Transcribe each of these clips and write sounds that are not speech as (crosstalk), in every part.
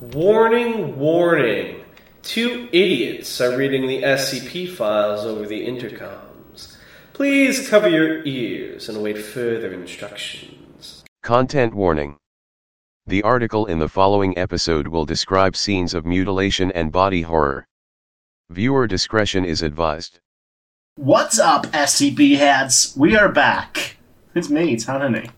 Warning, warning. Two idiots are reading the SCP files over the intercoms. Please cover your ears and await further instructions. Content warning. The article in the following episode will describe scenes of mutilation and body horror. Viewer discretion is advised. What's up, SCP heads? We are back. It's me, Tanhony.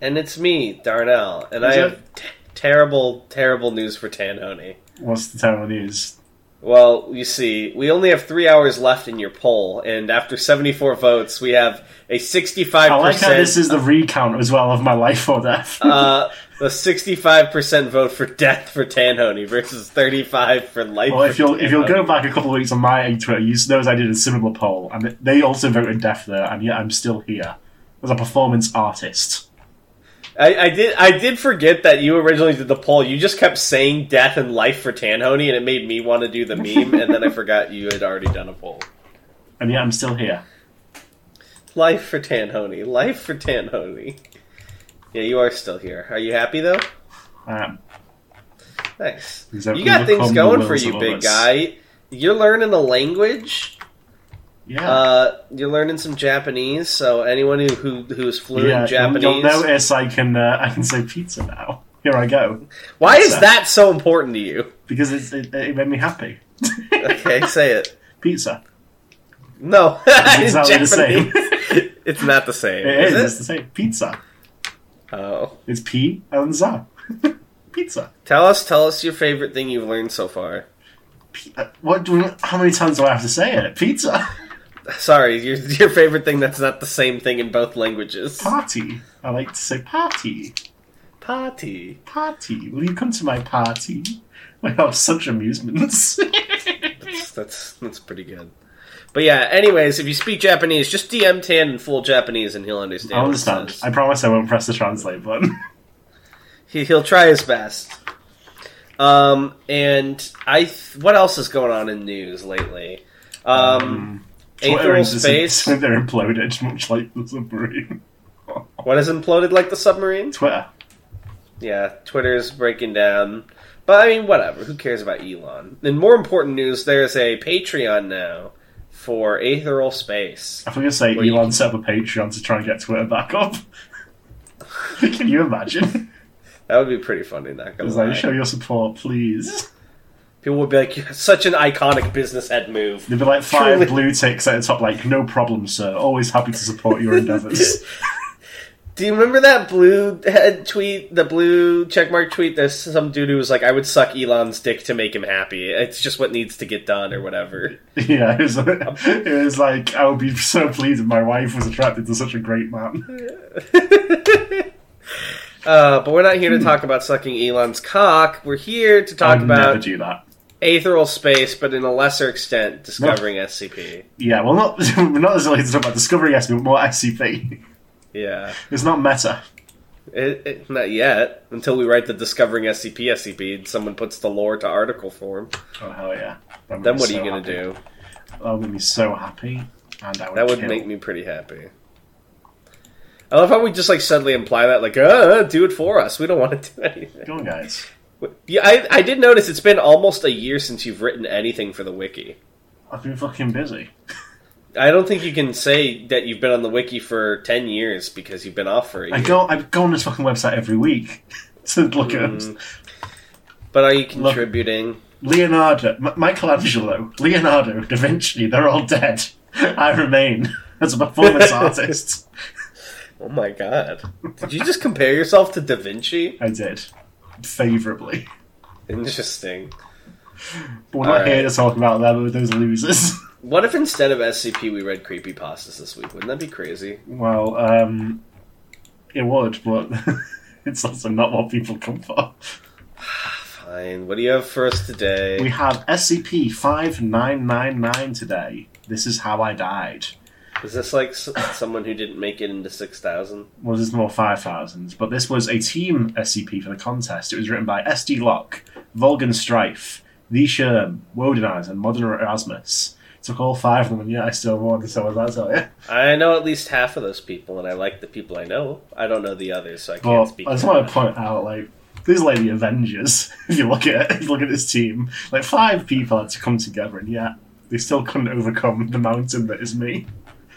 And it's me, Darnell, and I Is have it? t- terrible, terrible news for Tanhony. What's the terrible news? Well, you see, we only have three hours left in your poll, and after 74 votes, we have a 65%. I like how this is the recount as well of my life or death. uh, the 65% vote for death for Tanhony versus 35 for life. well, if you'll if you'll go back a couple of weeks on my Twitter, you notice I did a similar poll, and they also voted death there, and yet I'm still here as a performance artist. I, I did. I did forget that you originally did the poll. You just kept saying death and life for Tanhony, and it made me want to do the meme. and then I forgot you had already done a poll. And yet I'm still here. Life for Tanhony. Life for Tanhony. Yeah, you are still here. Are you happy though? Um, Nice. Is that You got things going for you, big guy. You're learning a language. Yeah. Uh, you're learning some Japanese. So anyone who who who's fluent yeah, in Japanese, You'll notice I can uh, I can say pizza now. Here I go why is that so important to you? because it's, it, it made me happy. Okay, (laughs) say it. Pizza. No, It's exactly the same. It's not the same. It is. is It's the same. Pizza. Oh, It's P and za. (laughs) Pizza. tell us, tell us your favorite thing you've learned so far. P- uh, what do we, How many times do I have to say it? Pizza. (laughs) Sorry, your your favorite thing that's not the same thing in both languages. Party. I like to say party. Party. Party. Will you come to my party? I have such amusements. That's, that's that's pretty good. But yeah, anyways, if you speak Japanese, just DM Tan in full Japanese and he'll understand. I what it understand. I promise I won't press the translate button. He, he'll try his best. Um, and I, th- what else is going on in news lately? Um, Twitter Is Space. (laughs) Twitter imploded, much like the submarine. (laughs) What has imploded like the submarine? Twitter. Yeah, Twitter's breaking down. But I mean, whatever. Who cares about Elon? In more important news, there's a Patreon now for Aetheral Space. I was going to say Elon can- set up a Patreon to try and get Twitter back up. (laughs) Can you imagine? That would be pretty funny. Not It gonna like, show your support, please. People would be like, (laughs) "Such an iconic business head move." They'd be like five Truly. blue ticks at the top, like, no problem, sir. Always happy to support your endeavours. (laughs) Do you remember that blue head tweet, the blue checkmark tweet? There's some dude who was like, "I would suck Elon's dick to make him happy. It's just what needs to get done, or whatever." (laughs) yeah, it was, it was like, I would be so pleased if my wife was attracted to such a great man. Uh, but we're not here to talk about sucking Elon's cock. We're here to talk never about do that. Aetheral Space, but in a lesser extent, discovering SCP. Yeah, well, not (laughs) we're not necessarily to talk about discovering SCP, but more SCP. Yeah, It's not meta. it, it, not yet. Until we write the Discovering SCP SCP, and someone puts the lore to article form. Oh hell yeah! That Then what me are you gonna happy. do? That would make me so happy, and I would. That would make me pretty happy. I love how we just like suddenly imply that, like, uh, do it for us. We don't want to do anything. Go on, guys. Yeah, I, I did notice it's been almost a year since you've written anything for the wiki. I've been fucking busy. (laughs) I don't think you can say that you've been on the wiki for ten years because you've been off for a I year. go. I go on this fucking website every week (laughs) to look Mm. at But are you contributing? Leonardo, M- Michelangelo, Leonardo, Da Vinci. They're all dead. (laughs) I remain as a performance artist. Oh my god! Did you just compare yourself to Da Vinci? I did favorably, Interesting. but we're not All here to talk about them with those losers. (laughs) What if instead of SCP we read creepy pastas this week? Wouldn't that be crazy? well, um, it would, but (laughs) it's also not what people come for. (sighs) Fine. What do you have for us today? We have SCP five nine nine nine today. This is how I died. Is this like s- someone who didn't make it into six thousand? Well, there's more 5,000s, but this was a team SCP for the contest. It was written by SD Locke, Volgan Strife, The Sherm, and Modern Erasmus. took all five of them, and yet I still won, so what does that tell you? I know at least half of those people, and I like the people I know. I don't know the others, so I can't But speak. I just want to point out, like, These are like the Avengers. (laughs) If you look at it, if you look at this team, like five people had to come together, and yet they still couldn't overcome the mountain that is me.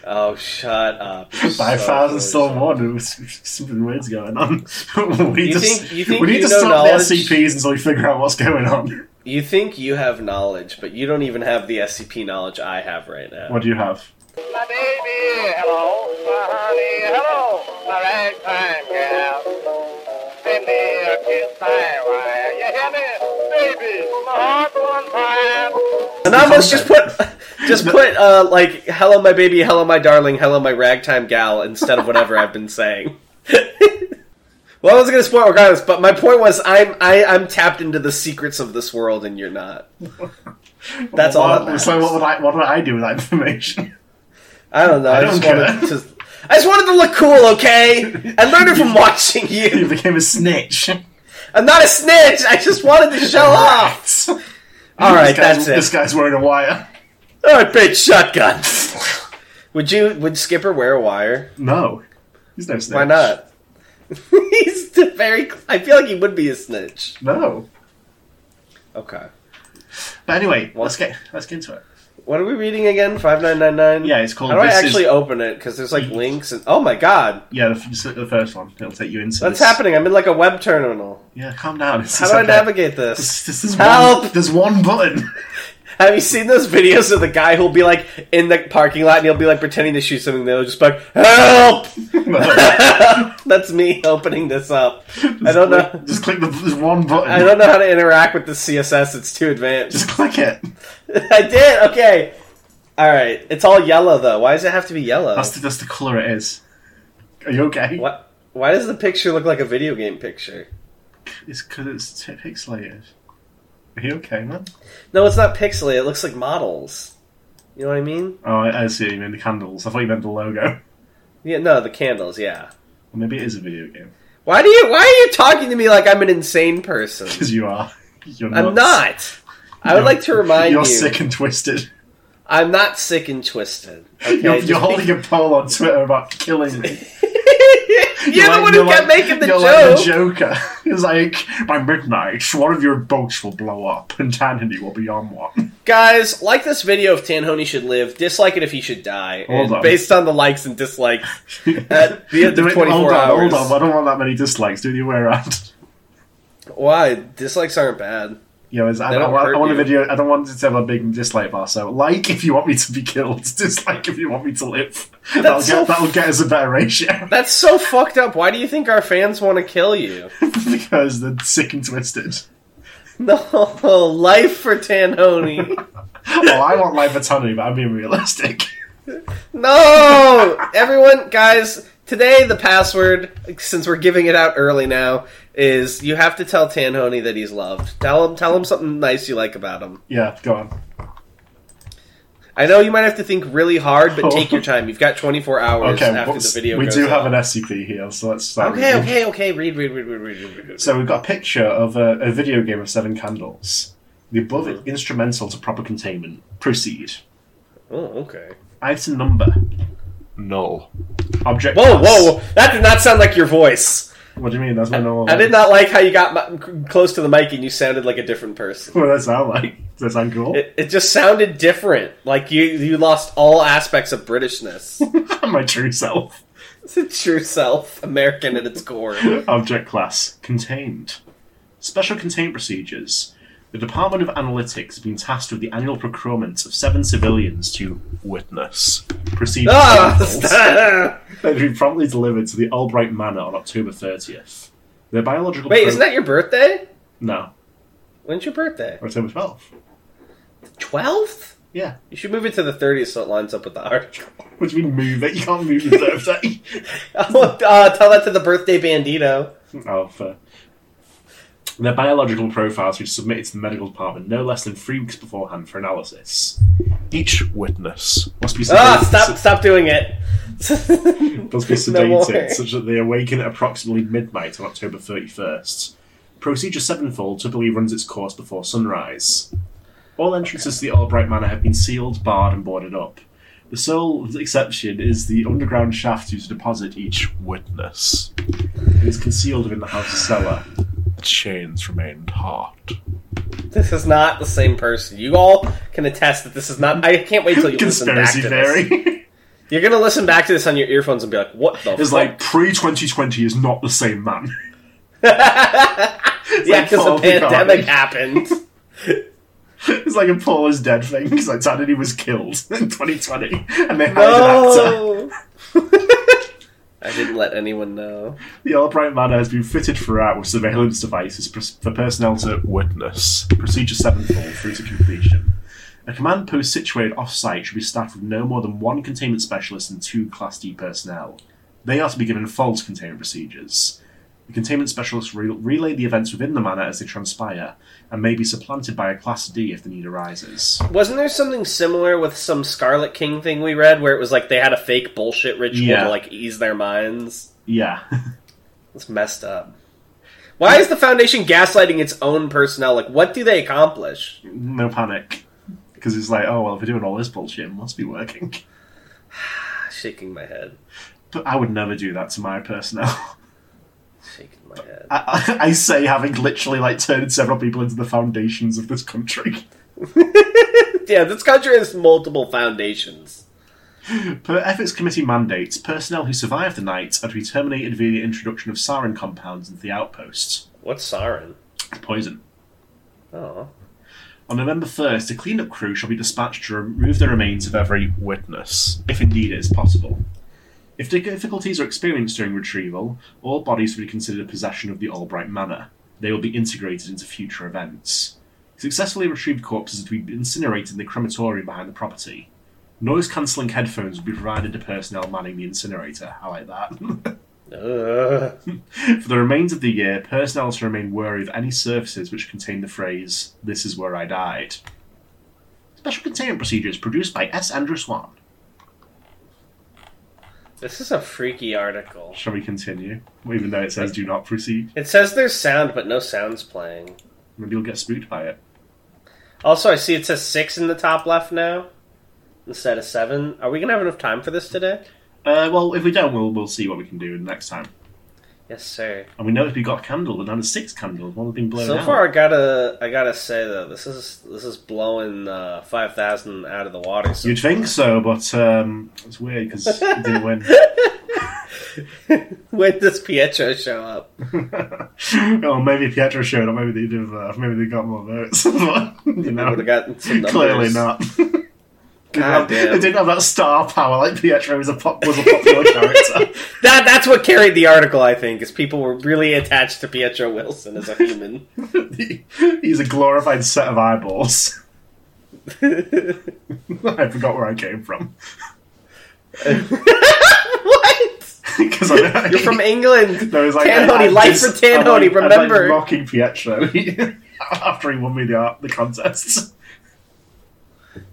Oh, shut up. You're (laughs) Five so thousand full still shit. one. There was something weird's going on. (laughs) we You need to, think- you think we need you to know stop knowledge? the SCPs until we figure out what's going on. You think you have knowledge, but you don't even have the SCP knowledge I have right now. What do you have? My baby, hello, my honey, hello, my ragtime gal. Send me a kiss, my wire. You hear me, baby? My heart's on fire. And I almost just put, just put, uh, like, hello, my baby, hello, my darling, hello, my ragtime gal, instead of whatever I've been saying. (laughs) well, I was going to spoil regardless, but my point was, I'm, I, I'm tapped into the secrets of this world, and you're not. (laughs) That's all that So what would I? What would I do with that information? (laughs) I don't know. I, I just don't wanted care. to. I just wanted to look cool, okay? I learned it from watching You you. became a snitch. I'm not a snitch. I just wanted to show off. All right, that's it. This guy's wearing a wire. All right, big shotgun. Would you? Would Skipper wear a wire? No, he's no snitch. Why not? (laughs) He's very. I feel like he would be a snitch. No. Okay. But anyway, What? let's get let's get into it. What are we reading again? Five nine nine nine. Yeah, it's called. How do I This actually Is, open it? Because there's like mm. links and. Oh my god, yeah, the, the first one. It'll take you into. what's this. happening? I'm in like a web terminal. Yeah, calm down. It's, How do I okay. navigate this? This, this is Help! One, there's one button. (laughs) Have you seen those videos of the guy who'll be like in the parking lot and he'll be like pretending to shoot something? They'll just be like, "Help!" (laughs) That's me opening this up. I don't know. Just click the there's one button. I don't know how to interact with the CSS. It's too advanced. Just click it. (laughs) I did. Okay. All right. It's all yellow though. Why does it have to be yellow? That's the, that's the color it is. Are you okay? What? Why does the picture look like a video game picture? It's because it's pixelated. Are you okay, man? No, it's not pixelated. It looks like models. You know what I mean? Oh, I, I see. What you mean the candles? I thought you meant the logo. Yeah. No, the candles. Yeah. Well, maybe it is a video game. Why do you? Why are you talking to me like I'm an insane person? (laughs) Because you are. You're I'm not. I would like to remind You're you. sick and twisted. I'm not sick and twisted. Okay? You're, you're holding a poll on Twitter about killing me. (laughs) You're, the like- one who kept like- making the you're joke. Like the Joker. (laughs) It's like by midnight, one of your boats will blow up, and Tanhony will be on one. (laughs) Guys, like this video if Tanhony should live, dislike it if he should die. Hold and on. based on the likes and dislikes at the end of it- 24 hold on, hours. hold on. I don't want that many dislikes. Do the way around. Why? Dislikes aren't bad. Yeah, I, They I, don't want, I want a video. I don't want it to have a big dislike bar. So, like if you want me to be killed, (laughs) dislike if you want me to live. That'll That's get that'll get us a better ratio (laughs) That's so fucked up. Why do you think our fans want to kill you? (laughs) because they're sick and twisted. No, life for Tanhony. well, I want life autonomy, but I'm being realistic. No! Everyone, guys, today the password, since we're giving it out early now, is you have to tell Tanhony that he's loved. Tell him, tell him something nice you like about him. Yeah, go on. I know you might have to think really hard, but take your (laughs) time. You've got 24 hours Okay, after the video we goes do have an SCP here, so let's start. Okay, reading. okay, okay. Read, read, read, read, read, read, read. So we've got a picture of a, a video game of seven candles. The above Mm-hmm. instrumental to proper containment. Proceed. Oh, okay. Item number. Null. Object. Whoa, class. whoa, whoa! That did not sound like your voice. What do you mean? That's my normal. I did not like how you got close to the mic and you sounded like a different person. What does that sound like? Does that sound cool? It, it just sounded different. Like you, you lost all aspects of Britishness. (laughs) my true self. it's a true self, American at its core. Object class. Contained. Special containment procedures. The Department of Analytics has been tasked with the annual procurement of seven civilians to witness. Procedures. Ah! (laughs) They've been promptly delivered to the Albright Manor on October 30th. Their biological. Wait, pro- isn't that your birthday? No, When's your birthday? October 12th. Twelfth? Yeah. You should move it to the 30th so it lines up with the article. (laughs) What do you mean move it? You can't move your birthday. Oh, uh, tell that to the birthday bandito. oh, fair. Their biological profiles were submitted to the medical department no less than three weeks beforehand for analysis. Each witness must be sedated, Ah, stop! Stop doing it. (laughs) must be (laughs) No sedated such that they awaken at approximately midnight on October 31st. Procedure Sevenfold typically runs its course before sunrise. All entrances to the Albright Manor have been sealed, barred, and boarded up. The sole exception is the underground shaft used to deposit each witness. It is concealed within the house's cellar. The chains remained hot. This is not the same person. You all can attest that this is not. I can't wait till you listen back to this. (laughs) You're gonna listen back to this on your earphones and be like, "What the?" Fuck? It's fuck? like pre 2020 is not the same man. (laughs) yeah, because Paul the oh, pandemic McCartney. happened. (laughs) It's like a Paul is dead thing because I like Tanhony was killed in 2020 and they hired an actor. I didn't let anyone know. The Albright Manor has been fitted throughout with surveillance devices for personnel to witness. Procedure sevenfold through to completion. A command post situated off-site should be staffed with no more than one containment specialist and two Class D personnel. They are to be given false containment procedures. The containment specialists re- relay the events within the manor as they transpire, and may be supplanted by a Class D if the need arises. Wasn't there something similar with some Scarlet King thing we read where it was like they had a fake bullshit ritual Yeah. to like ease their minds? Yeah. (laughs) It's messed up. Why is the Foundation gaslighting its own personnel? Like, what do they accomplish? no panic. Because it's like, oh, well, if we're doing all this bullshit, it must be working. (laughs) (sighs) Shaking my head. But I would never do that to my personnel. (laughs) Shaking my head. I, I say having literally like turned several people into the foundations of this country. (laughs) yeah, this country has multiple foundations. Per Ethics Committee mandates, personnel who survive the night are to be terminated via the introduction of sarin compounds into the outposts. What's sarin? Poison. Oh. On November 1st, a cleanup crew shall be dispatched to remove the remains of every witness, if indeed it is possible. If difficulties are experienced during retrieval, all bodies will be considered a possession of the Albright Manor. They will be integrated into future events. Successfully retrieved corpses to be incinerated in the crematorium behind the property. Noise cancelling headphones will be provided to personnel manning the incinerator. I like that. Ugh. (laughs) For the remains of the year, personnel to remain wary of any surfaces which contain the phrase, This is where I died. Special containment procedures produced by S. Andrew Swan. This is a freaky article. Shall we continue? Even though it says do not proceed. It says there's sound, but no sound's playing. Maybe you'll get spooked by it. Also, I see it says six in the top left now instead of seven. Are we gonna have enough time for this today? Uh, well, if we don't, we'll, we'll see what we can do next time. Yes, sir. And we noticed we got a candle, and now there's six candles. One has been blown So out. far, I gotta, I gotta say though, this is this is blowing uh, five thousand out of the water. So You'd think so, but um, it's weird because it (laughs) didn't win. (laughs) when does Pietro show up? (laughs) oh, maybe Pietro showed up. Maybe they did. Uh, maybe they got more votes. But, you know, would have gotten some numbers. clearly not. God they damn. didn't have that star power like Pietro was a pop, was a popular character. (laughs) That that's what carried the article. I think is people were really attached to Pietro Wilson as a human. He- (laughs) He's a glorified set of eyeballs. (laughs) I forgot where I came from what? because You're from England. No, it's like I life for Tanhony, I'm like- I'm like remember. mocking Pietro after he won me the art, the contests.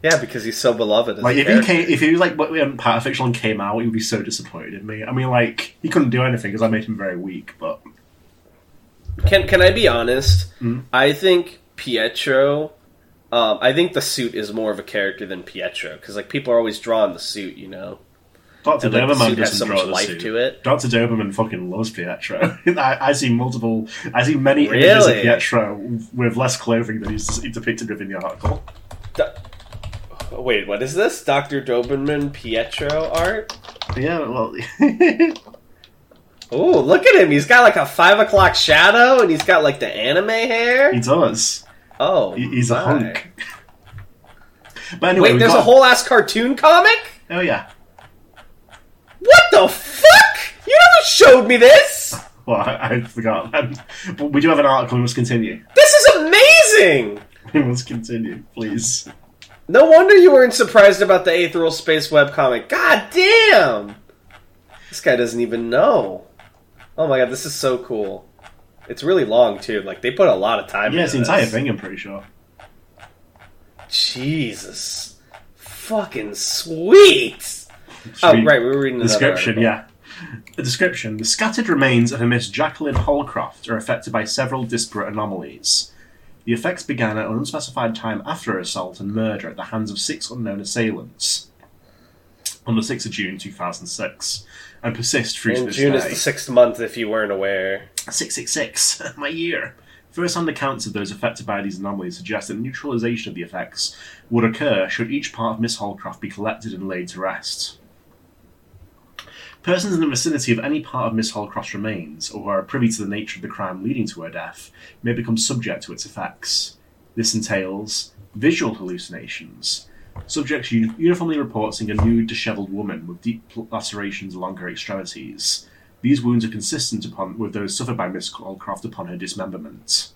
Yeah, because he's so beloved. Like if he character. came, if he was like when Part of Fiction came out, he would be so disappointed in me. I mean, like he couldn't do anything because I made him very weak. But Can can I be honest? Mhm. I think Pietro. Um, I think the suit is more of a character than Pietro because like people are always drawing the suit, you know. Doctor And, like, Doberman doesn't so draw the life suit. to it. Doctor Doberman fucking loves Pietro. (laughs) I, I see multiple. I see many images of Pietro with less clothing than he's depicted within the article. Do- Wait, what is this? Doctor Doberman Pietro art? Yeah, well, (laughs) Oh, look at him! He's got like a five o'clock shadow, and he's got like the anime hair. he does. Oh, He- He's a hunk. But anyway, Wait, there's got- a whole ass cartoon comic. Oh yeah. What the fuck? You never showed me this. Well, I, I forgot. Um, but we do have an article. We must continue. This is amazing. (laughs) We must continue, please. No wonder you weren't surprised about the Aetheral Space webcomic. God damn! This guy doesn't even know. Oh my god, this is so cool. It's really long too. Like they put a lot of time. Yeah, it's the entire thing. I'm pretty sure. Jesus, fucking sweet. Oh right, we were reading another Description, yeah. The description: The scattered remains of a Miss Jacqueline Holcroft are affected by several disparate anomalies. The effects began at an unspecified time after her assault and murder at the hands of six unknown assailants. on the 6th of June 2006 and persist through to And this June day. is the sixth month, if you weren't aware. 666, (laughs) my year. First-hand accounts of those affected by these anomalies suggest that neutralization of the effects would occur should each part of Miss Holcroft be collected and laid to rest. Persons in the vicinity of any part of Miss Holcroft's remains, or who are privy to the nature of the crime leading to her death, may become subject to its effects. This entails visual hallucinations. Subjects uniformly report seeing a nude, dishevelled woman with deep lacerations along her extremities. These wounds are consistent upon with those suffered by Miss Holcroft upon her dismemberment.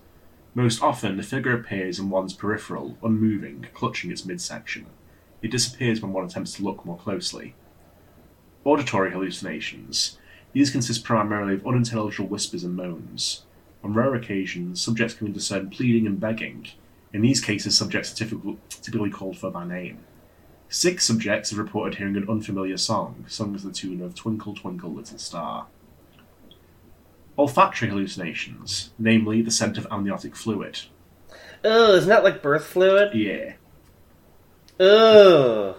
Most often, the figure appears in one's peripheral, unmoving, clutching its midsection. It disappears when one attempts to look more closely. Auditory hallucinations. These consist primarily of unintelligible whispers and moans. On rare occasions, subjects can discern pleading and begging. In these cases, subjects are typically called for by name. Six subjects have reported hearing an unfamiliar song, sung to the tune of Twinkle Twinkle Little Star. Olfactory hallucinations, namely the scent of amniotic fluid. Oh, isn't that like birth fluid? Yeah. Ugh.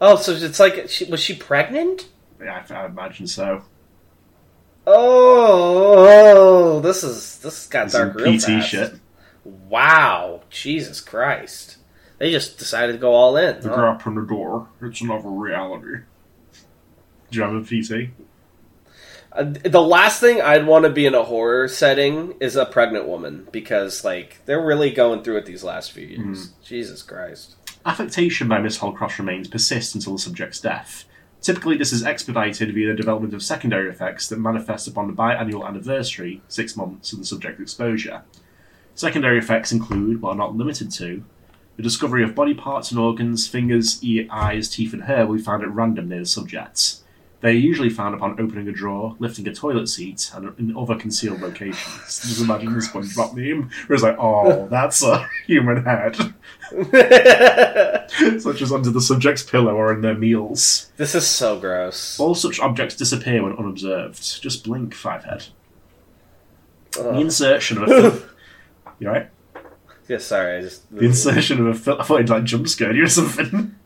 Oh, so it's like she, was she pregnant? Yeah, I, I imagine so. Oh, this is this got Some dark real PT fast. shit. Wow, Jesus Christ! They just decided to go all in. The huh? from the door. It's another reality. Do you have a PT? Uh, the last thing I'd want to be in a horror setting is a pregnant woman because, like, they're really going through it these last few years. Jesus Christ! Affectation by Miss Holcroft's remains persists until the subject's death. Typically, this is expedited via the development of secondary effects that manifest upon the biannual anniversary, six months, of the subject's exposure. Secondary effects include, but are not limited to, the discovery of body parts and organs, fingers, ear, eyes, teeth, and hair will be found at random near the subjects. They are usually found upon opening a drawer, lifting a toilet seat, and in other concealed locations. Just imagine the SpongeBob meme, where it's like, oh, that's a human head. (laughs) Such as under the subject's pillow or in their meals. This is so gross. All such objects disappear when unobserved. Just blink, Fivehead. The Ugh. insertion of a. (laughs) Fil- you right? Yeah, sorry, I just The insertion of a. Fil- I thought he'd like jump scared you or something.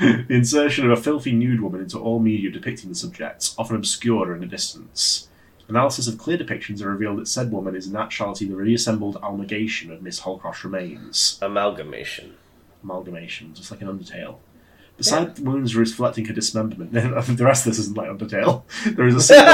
The (laughs) insertion of a filthy nude woman into all media depicting the subjects, often obscured or in the distance. Analysis of clear depictions have revealed that said woman is in actuality the reassembled amalgamation of Miss Holcroft's remains. amalgamation. Amalgamation, just like an Undertale. Beside the wounds reflecting her dismemberment, (laughs) the rest of this isn't like Undertale. (laughs) There is a single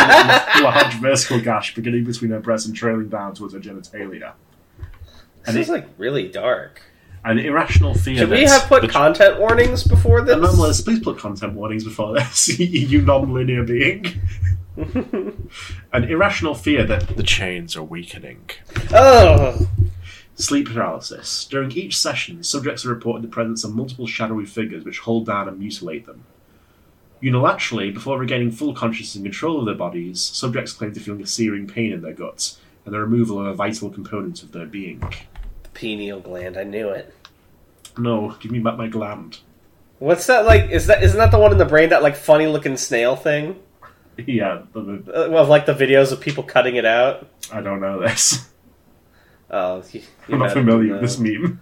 large vertical gash beginning between her breasts and trailing down towards her genitalia. This And is it- like really dark. An irrational fear. Should we that have put the- content warnings before this? Anomalous, please put content warnings before this, (laughs) you non-linear being. (laughs) An irrational fear that the chains are weakening. oh, Sleep paralysis. During each session, subjects are reported the presence of multiple shadowy figures which hold down and mutilate them. Unilaterally, before regaining full consciousness and control of their bodies, subjects claim to feel a searing pain in their guts and the removal of a vital component of their being. the pineal gland. I knew it. No, give me back my gland. What's that like? Is that isn't that the one in the brain? That like funny looking snail thing? (laughs) Yeah, the- the- Uh, well, like the videos of people cutting it out. I don't know this. Oh, you, (laughs) you I'm not familiar with this meme.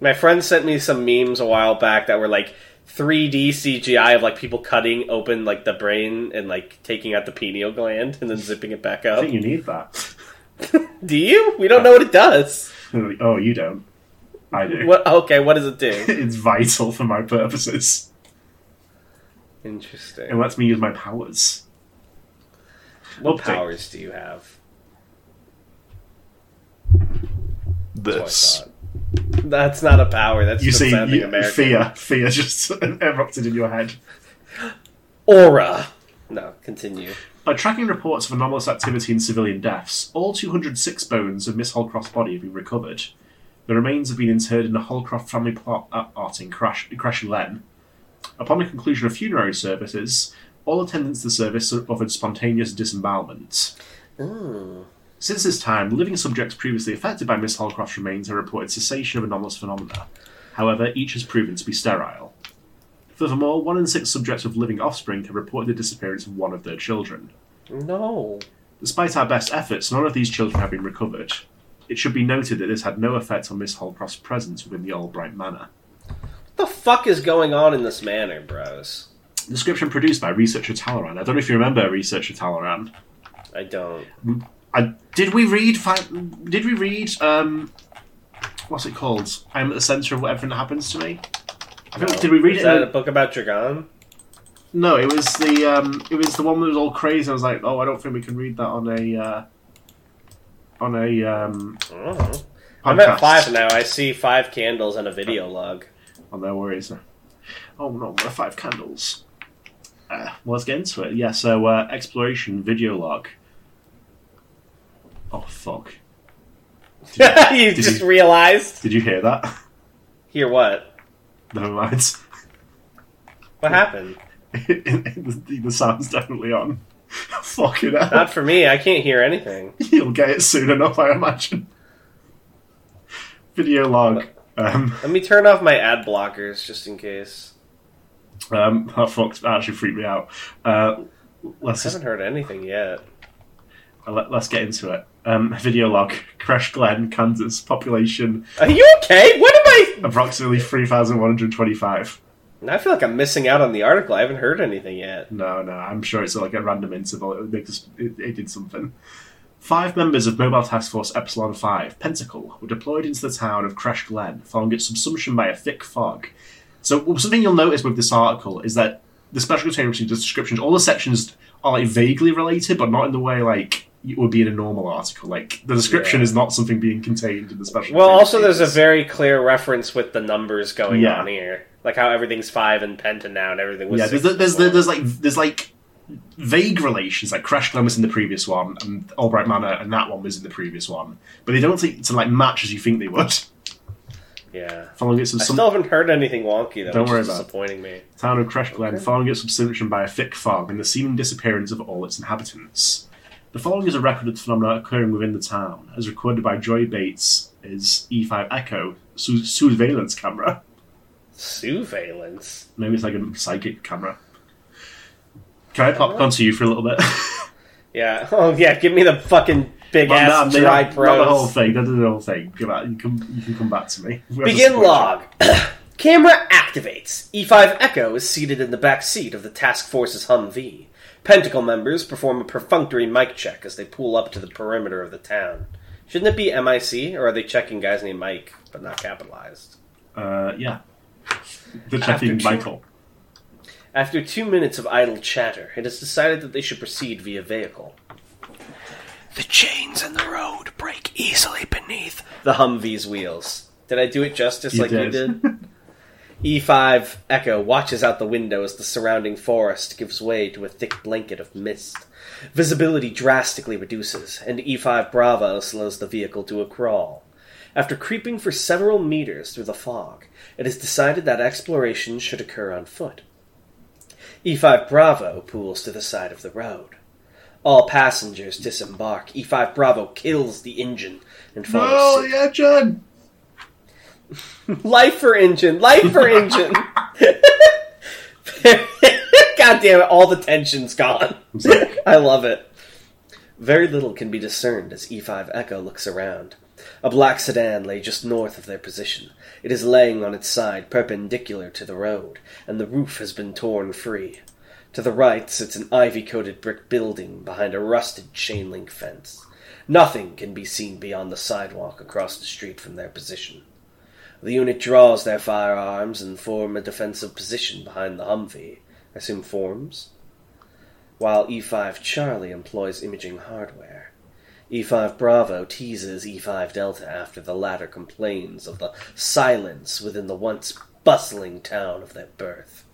My friend sent me some memes a while back that were like 3D CGI of like people cutting open like the brain and like taking out the pineal gland and then zipping it back up. I think you need that. (laughs) Do you? We don't know what it does. Oh, you don't. I do. What? Okay, what does it do? (laughs) it's vital for my purposes. Interesting. It lets me use my powers. What Update. powers do you have? That's what I thought. That's not a power. That's You just see, you- fear, fear just (laughs) erupted in your head. Aura. No, continue. By tracking reports of anomalous activity in civilian deaths, all 206 bones of Miss Holcroft's body have been recovered. The remains have been interred in the Holcroft family plot at art in Crash, Crash Glen. Upon the conclusion of funerary services, all attendants to the service offered spontaneous disembowelment. Mm. Since this time, living subjects previously affected by Miss Holcroft's remains have reported cessation of anomalous phenomena. However, each has proven to be sterile. Furthermore, one in six subjects with living offspring have reported the disappearance of one of their children. No. Despite our best efforts, none of these children have been recovered. It should be noted that this had no effect on Miss Holcroft's presence within the Albright Manor. What the fuck is going on in this manor, bros? Description produced by researcher Talaran. I don't know if you remember researcher Talaran. I don't. I did we read? Did we read? Um, what's it called? I'm at the center of everything that happens to me. I think, did we read Is it? that in a book about Dragon? No, it was the um, it was the one that was all crazy. I was like, oh, I don't think we can read that on a uh, on a um, I don't know. podcast. I'm at five now. I see five candles and a video log. Oh, no worries. Oh no, we're five candles. Uh, well, let's get into it. Yeah, so uh, exploration video log. Oh fuck! (laughs) you did just you- realized. Did you hear that? Hear what? Never mind. What happened? (laughs) the sound's definitely on. (laughs) Fuck it up. Not for me. I can't hear anything. (laughs) You'll get it soon enough, I imagine. Video log. Um, Let me turn off my ad blockers just in case. Um, that fucked, actually freaked me out. Uh, let's I haven't just, heard anything yet. Uh, let, us get into it. Um, video log. Crash Glen, Kansas. Population. Are you okay? What am I? Approximately 3,125. I feel like I'm missing out on the article. I haven't heard anything yet. No, no, I'm sure it's like a random interval. It, it, just, it, it did something. Five members of Mobile Task Force Epsilon 5, Pentacle, were deployed into the town of Crash Glen following its subsumption by a thick fog. So, something you'll notice with this article is that the Special containment descriptions, all the sections are like vaguely related, but not in the way like it would be in a normal article. Like the description yeah. is not something being contained in the special. Well, also there's a very clear reference with the numbers going yeah. on here like how everything's five and penta now, and everything was. yeah. There's, six there's, before. there's, like there's like vague relations. Like Crash Glen was in the previous one, and Albright Manor, and that one was in the previous one, but they don't seem to like match as you think they would. yeah. Following its I some still haven't heard anything wonky though. Don't worry is about it. disappointing me. town of Crash Glen, Okay. following its subsumption by a thick fog and the seeming disappearance of all its inhabitants. The following is a record of the phenomena occurring within the town, as recorded by Joy Bates' is E5 Echo su- surveillance camera. Surveillance. Maybe it's like a psychic camera. Can I pop onto you for a little bit? (laughs) Yeah. Oh yeah. Give me the fucking big Not- ass not- dry not prose. the whole thing. Not the whole thing. Come out. You can you can come back to me. To Begin log. (clears throat) Camera activates. E5 Echo is seated in the back seat of the task force's Humvee. Pentacle members perform a perfunctory mic check as they pull up to the perimeter of the town. Shouldn't it be MIC, or are they checking guys named Mike, but not capitalized? Uh, yeah. The After checking two- Michael. After two minutes of idle chatter, it is decided that they should proceed via vehicle. The chains in the road break easily beneath the Humvee's wheels. Did I do it justice You like you did. did? (laughs) E5 Echo watches out the window as the surrounding forest gives way to a thick blanket of mist. Visibility drastically reduces, and E5 Bravo slows the vehicle to a crawl. After creeping for several meters through the fog, it is decided that exploration should occur on foot. E5 Bravo pulls to the side of the road. All passengers disembark. E5 Bravo kills the engine and follows No, yeah, John. Life for engine, life for engine. (laughs) God damn it, all the tension's gone. (laughs) I love it. Very little can be discerned as E5 Echo looks around. A black sedan lay just north of their position. It is laying on its side perpendicular to the road, and the roof has been torn free. To the right sits an ivy coated brick building behind a rusted chain link fence. Nothing can be seen beyond the sidewalk across the street from their position. The unit draws their firearms and form a defensive position behind the Humvee. Assume forms? While E5 Charlie employs imaging hardware. E5 Bravo teases E5 Delta after the latter complains of the silence within the once bustling town of their birth.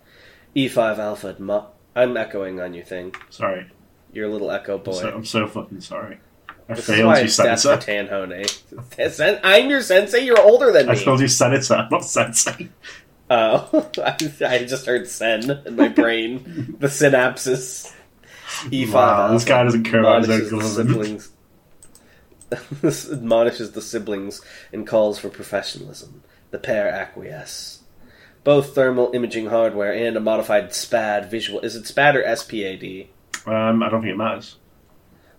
E5 Alpha I'm echoing on your thing. Sorry. Your little echo boy. So, I'm so fucking sorry. I this is failed you, it's that's for senator. Tanhone. I'm your sensei. You're older than me. I told you senator, not sensei. Oh, (laughs) I, I just heard sen in my brain. (laughs) the synapses. E5 Wow, this guy doesn't care about his own siblings. (laughs) this admonishes the siblings and calls for professionalism. The pair acquiesce. Both thermal imaging hardware and a modified SPAD visual. Is it SPAD or SPAD? Um, I don't think it matters.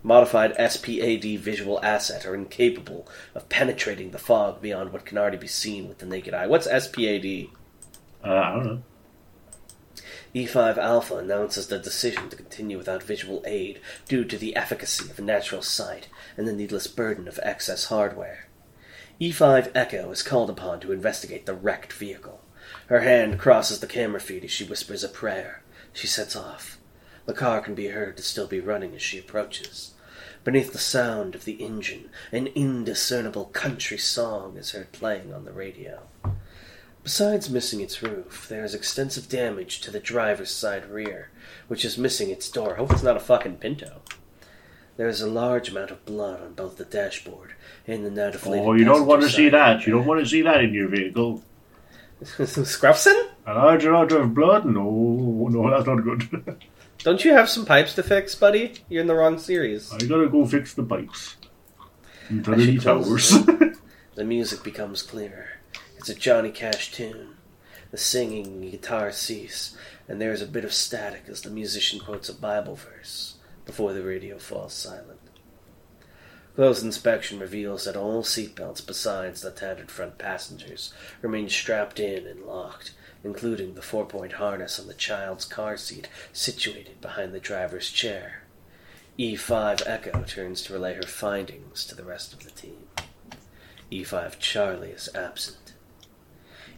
Modified SPAD visual asset are incapable of penetrating the fog beyond what can already be seen with the naked eye. What's SPAD? Uh, I don't know. E5 Alpha announces the decision to continue without visual aid due to the efficacy of natural sight and the needless burden of excess hardware. E5 Echo is called upon to investigate the wrecked vehicle. Her hand crosses the camera feed as she whispers a prayer. She sets off. The car can be heard to still be running as she approaches. Beneath the sound of the engine, an indiscernible country song is heard playing on the radio. Besides missing its roof, there is extensive damage to the driver's side rear, which is missing its door. Hope it's not a fucking Pinto. There is a large amount of blood on both the dashboard and the now deflated. Oh, you don't want to see that. You don't want to see that in your vehicle. (laughs) Scruffson? A large amount of blood? No, no, that's not good. (laughs) Don't you have some pipes to fix, buddy? You're in the wrong series. I gotta go fix the pipes. Towers. (laughs) The music becomes clearer. It's a Johnny Cash tune. The singing and guitar cease, and there is a bit of static as the musician quotes a Bible verse before the radio falls silent. Close inspection reveals that all seatbelts besides the tattered front passengers remain strapped in and locked, including the four-point harness on the child's car seat situated behind the driver's chair. E5 Echo turns to relay her findings to the rest of the team. E5 Charlie is absent.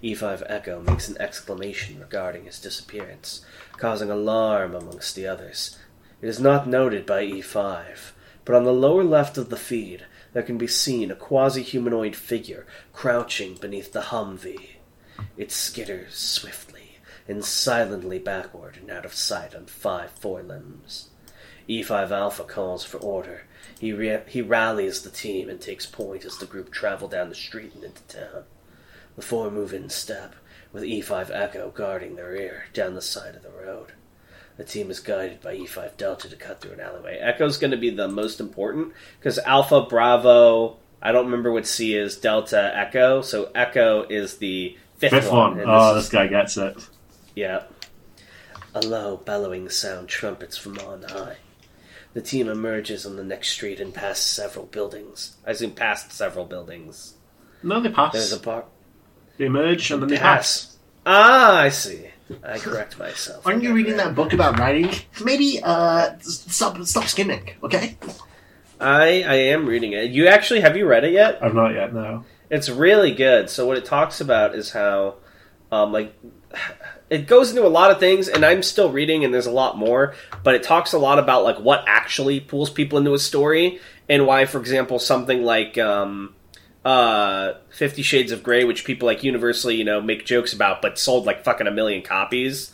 E5 Echo makes an exclamation regarding his disappearance, causing alarm amongst the others. It is not noted by E5, but on the lower left of the feed there can be seen a quasi-humanoid figure crouching beneath the Humvee. It skitters swiftly and silently backward and out of sight on five forelimbs. E5 Alpha calls for order. He, re- he rallies the team and takes point as the group travel down the street and into town. The four move in step, with E5 Echo guarding their rear down the side of the road. The team is guided by E5 Delta to cut through an alleyway. Echo's going to be the most important because Alpha, Bravo, I don't remember what C is, Delta, Echo. So Echo is the fifth, Fifth one. and Oh, this this guy gets it. yeah. A low, bellowing sound trumpets from on high. The team emerges on the next street and past several buildings. I assume past several buildings. No, they pass. There's a bar. They emerge and then they Pass. pass. Ah, I see. I correct myself. Aren't you reading that book about writing? Maybe uh, s- stop stop skimming, okay? I I am reading it. You actually have you read it yet? I've not yet, no. It's really good. So what it talks about is how, um, like, (sighs) it goes into a lot of things, and I'm still reading, and there's a lot more. But it talks a lot about like what actually pulls people into a story, and why, for example, something like um, uh, Fifty Shades of Grey, which people like universally, you know, make jokes about, but sold like fucking a million copies.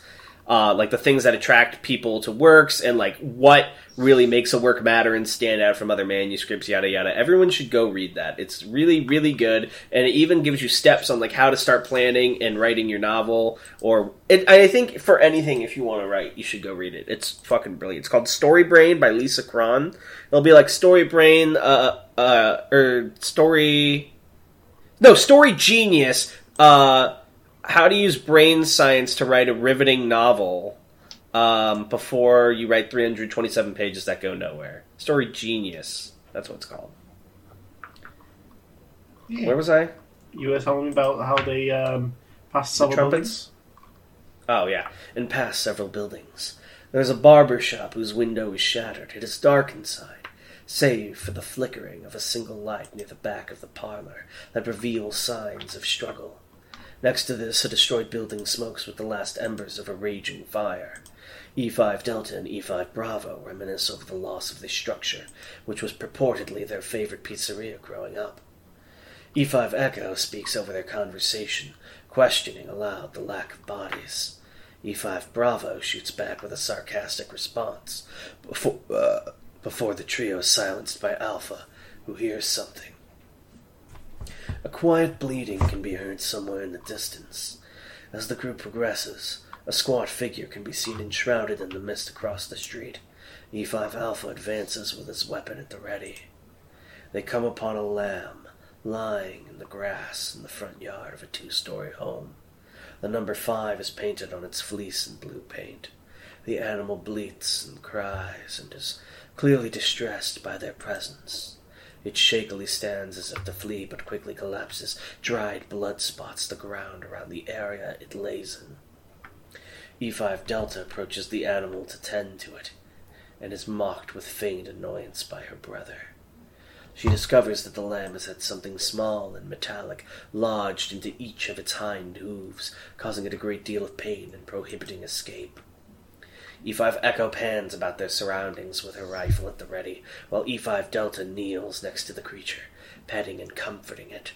Uh, like the things that attract people to works and like what really makes a work matter and stand out from other manuscripts yada yada. Everyone should go read that. It's really really good. And it even gives you steps on like how to start planning and writing your novel or it, i think for anything if you want to write you should go read it. It's fucking brilliant. It's called story brain by lisa cron it'll be like story brain uh uh or story no story genius uh how to use brain science to write a riveting novel um, before you write 327 pages that go nowhere. Story Genius. That's what it's called. Where was I? You were telling me about how they um, passed The several trumpets? Oh, yeah. And past several buildings. There's a barber shop whose window is shattered. It is dark inside, save for the flickering of a single light near the back of the parlor that reveals signs of struggle. Next to this, a destroyed building smokes with the last embers of a raging fire. E5 Delta and E5 Bravo reminisce over the loss of this structure, which was purportedly their favorite pizzeria growing up. E5 Echo speaks over their conversation, questioning aloud the lack of bodies. E5 Bravo shoots back with a sarcastic response, before, uh, before the trio is silenced by Alpha, who hears something. A quiet bleating can be heard somewhere in the distance. As the group progresses, a squat figure can be seen enshrouded in the mist across the street. E5 Alpha advances with his weapon at the ready. They come upon a lamb lying in the grass in the front yard of a two story home. The number five is painted on its fleece in blue paint. The animal bleats and cries and is clearly distressed by their presence. It shakily stands as if to flee, but quickly collapses. Dried blood spots the ground around the area it lays in. E5 Delta approaches the animal to tend to it, and is mocked with feigned annoyance by her brother. She discovers that the lamb has had something small and metallic lodged into each of its hind hooves, causing it a great deal of pain and prohibiting escape. E5 Echo pans about their surroundings with her rifle at the ready, while E5 Delta kneels next to the creature, petting and comforting it.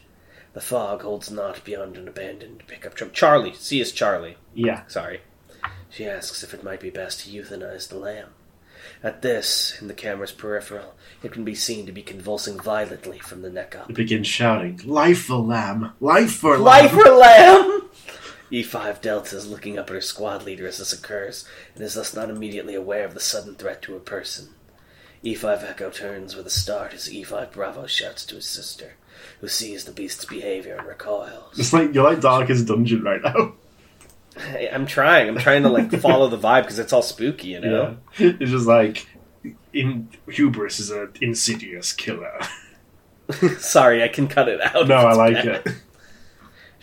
The fog holds naught beyond an abandoned pickup truck. Charlie, see us, Charlie. Yeah. Sorry. She asks if it might be best to euthanize the lamb. At this, in the camera's peripheral, it can be seen to be convulsing violently from the neck up. It begins shouting, Life for lamb! Life for Life for lamb! E5 Delta is looking up at her squad leader as this occurs, and is thus not immediately aware of the sudden threat to her person. E5 Echo turns with a start as E5 Bravo shouts to his sister, who sees the beast's behavior and recoils. It's like, you're like Darkest Dungeon right now. I'm trying. I'm trying to like (laughs) follow the vibe because it's all spooky, you know. Yeah. It's just like, in Hubris is an insidious killer. (laughs) Sorry, I can cut it out. no, I like bad. it.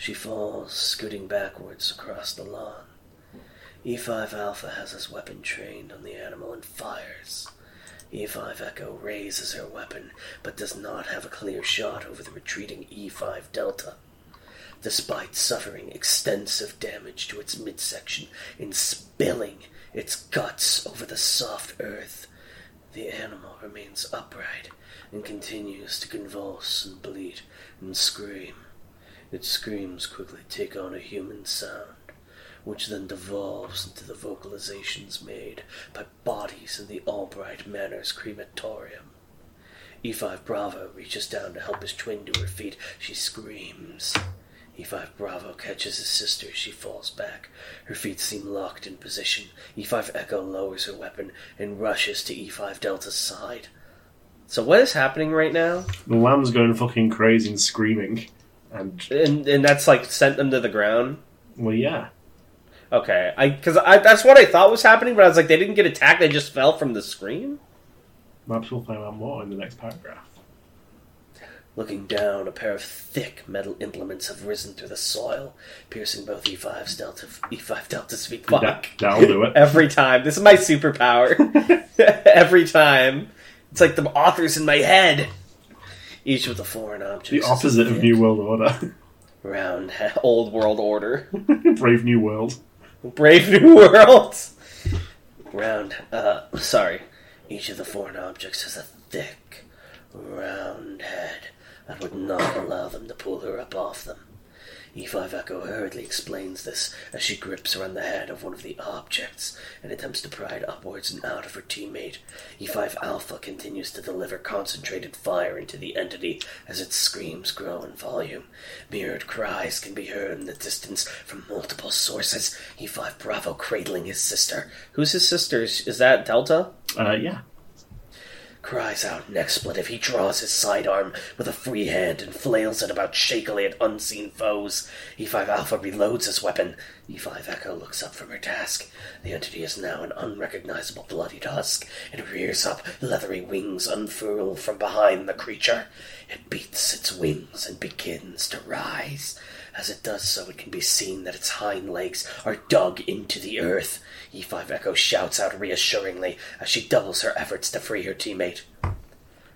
She falls, scooting backwards across the lawn. E5 Alpha has his weapon trained on the animal and fires. E5 Echo raises her weapon, but does not have a clear shot over the retreating E5 Delta. Despite suffering extensive damage to its midsection in spilling its guts over the soft earth, the animal remains upright and continues to convulse and bleat and scream. Its screams quickly take on a human sound, which then devolves into the vocalizations made by bodies in the Albright Manor's crematorium. E5 Bravo reaches down to help his twin to her feet. She screams. E5 Bravo catches his sister she falls back. Her feet seem locked in position. E5 Echo lowers her weapon and rushes to E5 Delta's side. So what is happening right now? The lamb's going fucking crazy and screaming. And, And and that's like sent them to the ground. well, yeah. Okay, I because I that's what I thought was happening, but I was like, they didn't get attacked; they just fell from the screen. Perhaps we'll find out more in the next paragraph. Looking down, a pair of thick metal implements have risen through the soil, piercing both E5's Delta E5 Delta's feet. Fuck. That, that'll do it. (laughs) Every time, this is my superpower. (laughs) (laughs) Every time, it's like the author's in my head. Each with a foreign object. The opposite of New World Order. round (laughs) old world order. (laughs) Brave New World. Brave New World. Round. Uh, sorry. Each of the foreign objects has a thick, round head that would not allow them to pull her up off them. E5 Echo hurriedly explains this as she grips around the head of one of the objects and attempts to pry it upwards and out of her teammate. E5 Alpha continues to deliver concentrated fire into the entity as its screams grow in volume. Mirrored cries can be heard in the distance from multiple sources. E5 Bravo cradling his sister. Who's his sister? Is is that Delta? Uh, yeah. Cries out an expletive. He draws his sidearm with a free hand and flails it about shakily at unseen foes. E5 Alpha reloads his weapon. E5 Echo looks up from her task. The entity is now an unrecognizable bloodied husk. It rears up, leathery wings unfurl from behind the creature. It beats its wings and begins to rise. As it does so, it can be seen that its hind legs are dug into the earth. E5 Echo shouts out reassuringly as she doubles her efforts to free her teammate.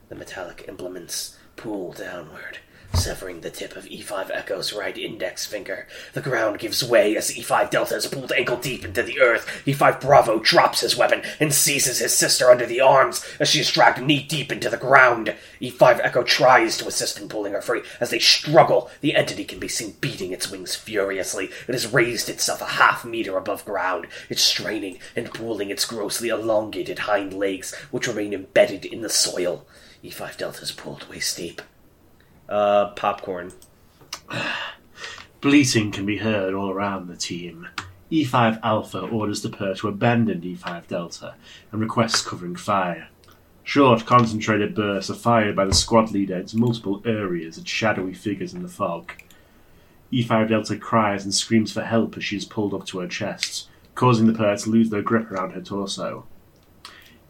The metallic implements pull downward, severing the tip of E5 Echo's right index finger. The ground gives way as E5 Delta is pulled ankle deep into the earth. E5 Bravo drops his weapon and seizes his sister under the arms as she is dragged knee deep into the ground. E5 Echo tries to assist in pulling her free. As they struggle, the entity can be seen beating its wings furiously. It has raised itself a half meter above ground. It's straining and pulling its grossly elongated hind legs, which remain embedded in the soil. E5 Delta is pulled waist deep. Uh, popcorn. Bleating can be heard all around the team. E5 Alpha orders the pair to abandon E5 Delta and requests covering fire. Short, concentrated bursts are fired by the squad leader into multiple areas at shadowy figures in the fog. E5 Delta cries and screams for help as she is pulled up to her chest, causing the pair to lose their grip around her torso.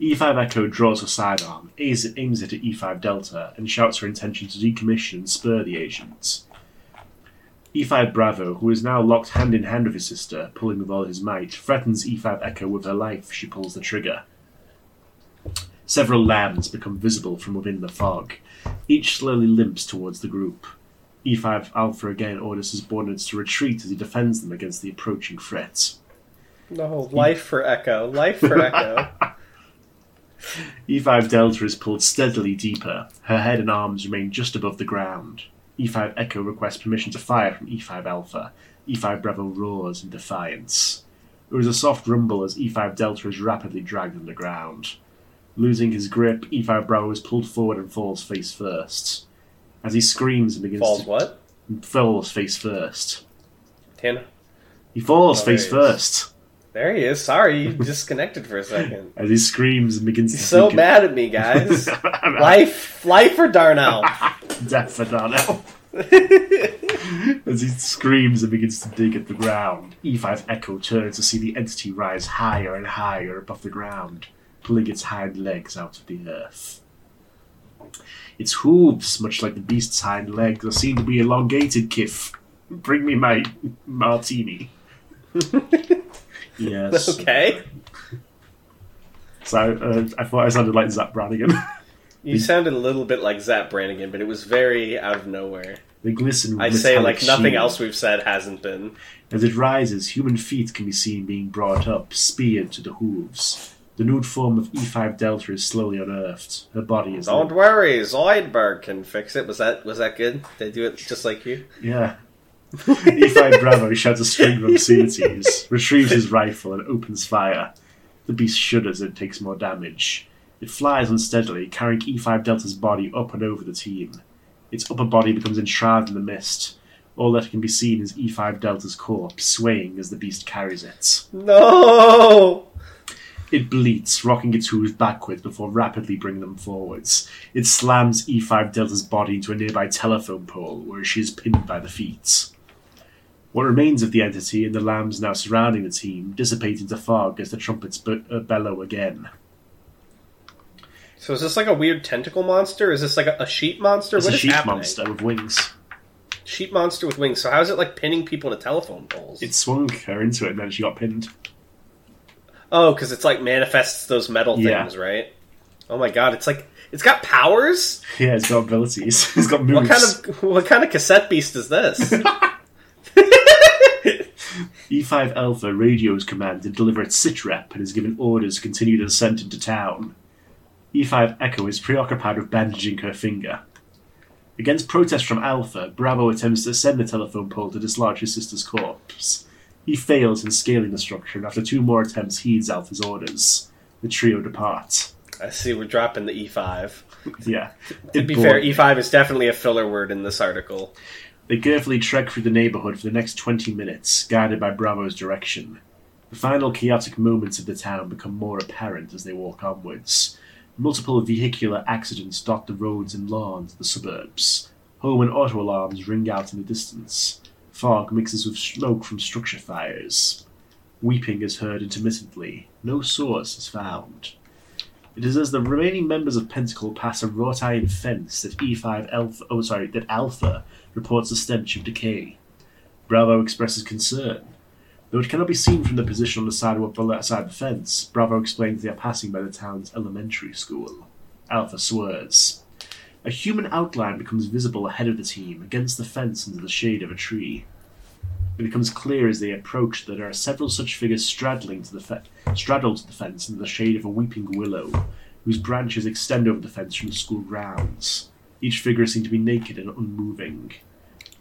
E5 Echo draws her sidearm, aims aims it at E5 Delta, and shouts her intention to decommission and spur the agents. E5 Bravo, who is now locked hand in hand with his sister, pulling with all his might, threatens E5 Echo with her life she pulls the trigger. Several lambs become visible from within the fog. Each slowly limps towards the group. E5 Alpha again orders his subordinates to retreat as he defends them against the approaching threats. No, life for Echo. Life for Echo. (laughs) E5 Delta is pulled steadily deeper. Her head and arms remain just above the ground. E5 Echo requests permission to fire from E5 Alpha. E5 Bravo roars in defiance. There is a soft rumble as E5 Delta is rapidly dragged underground. Losing his grip, E5 Bravo is pulled forward and falls face first. As he screams and begins Falls to what? falls face first. Ten. He falls Oh, face first. There he is. Sorry, you (laughs) disconnected for a second. As he screams and begins He's to so mad at me, guys. (laughs) Life, life for Darnell. (laughs) Death for Darnell. As he screams and begins to dig at the ground, E5 Echo turns to see the entity rise higher and higher above the ground, pulling its hind legs out of the earth. Its hooves, much like the beast's hind legs, are seen to be elongated, Kif. Bring me my martini. Yes. (laughs) Okay. So uh, I thought I sounded like Zapp Brannigan. You sounded a little bit like Zapp Brannigan, but it was very out of nowhere. they glisten with I say like nothing else we've said hasn't been. As it rises, human feet can be seen being brought up, speared to the hooves. The nude form of E5 Delta is slowly unearthed. Her body is Don't worry, Zoidberg can fix it. Was that was that good? They do it just like you. Yeah. (laughs) E5 Bravo shouts a string of obscenities, retrieves his rifle, and opens fire. The beast shudders and takes more damage. It flies unsteadily, carrying E5 Delta's body up and over the team. Its upper body becomes enshrouded in the mist. All that can be seen is E5 Delta's corpse swaying as the beast carries it. No. It bleats, rocking its hooves backwards before rapidly bringing them forwards. It slams E5 Delta's body into a nearby telephone pole, where she is pinned by the feet. What remains of the entity and the lambs now surrounding the team dissipate into fog as the trumpets be- uh, bellow again. So is this like a weird tentacle monster? Is this like a, a sheep monster? It's What a is sheep happening? monster with wings. Sheep monster with wings. So how is it like pinning people to telephone poles? It swung her into it and then she got pinned. oh, because it's like manifests those metal Yeah. things, right? Oh my god, it's like it's got powers. (laughs) Yeah, it's got abilities. (laughs) it's got moves. What kind of what kind of cassette beast is this? (laughs) E5 Alpha radios command to deliver its sitrep and is given orders to continue the descent into town. E5 Echo is preoccupied with bandaging her finger. Against protest from Alpha, Bravo attempts to ascend the telephone pole to dislodge his sister's corpse. He fails in scaling the structure, and after two more attempts, heeds Alpha's orders. The trio depart. I see we're dropping the E5. Yeah. To be fair, E5 is definitely a filler word in this article. They carefully trek through the neighborhood for the next 20 minutes, guided by Bravo's direction. The final chaotic moments of the town become more apparent as they walk onwards. Multiple vehicular accidents dot the roads and lawns of the suburbs. Home and auto alarms ring out in the distance. Fog mixes with smoke from structure fires. Weeping is heard intermittently. No source is found. It is as the remaining members of Pentacle pass a wrought iron fence that E5 Alpha, oh sorry, that Alpha reports a stench of decay. Bravo expresses concern. Though it cannot be seen from the position on the sidewalk outside the fence, Bravo explains they are passing by the town's elementary school. Alpha swears. A human outline becomes visible ahead of the team, against the fence under the shade of a tree. It becomes clear as they approach that there are several such figures straddling to the fe- straddled to the fence under the shade of a weeping willow, whose branches extend over the fence from the school grounds. Each figure seems to be naked and unmoving.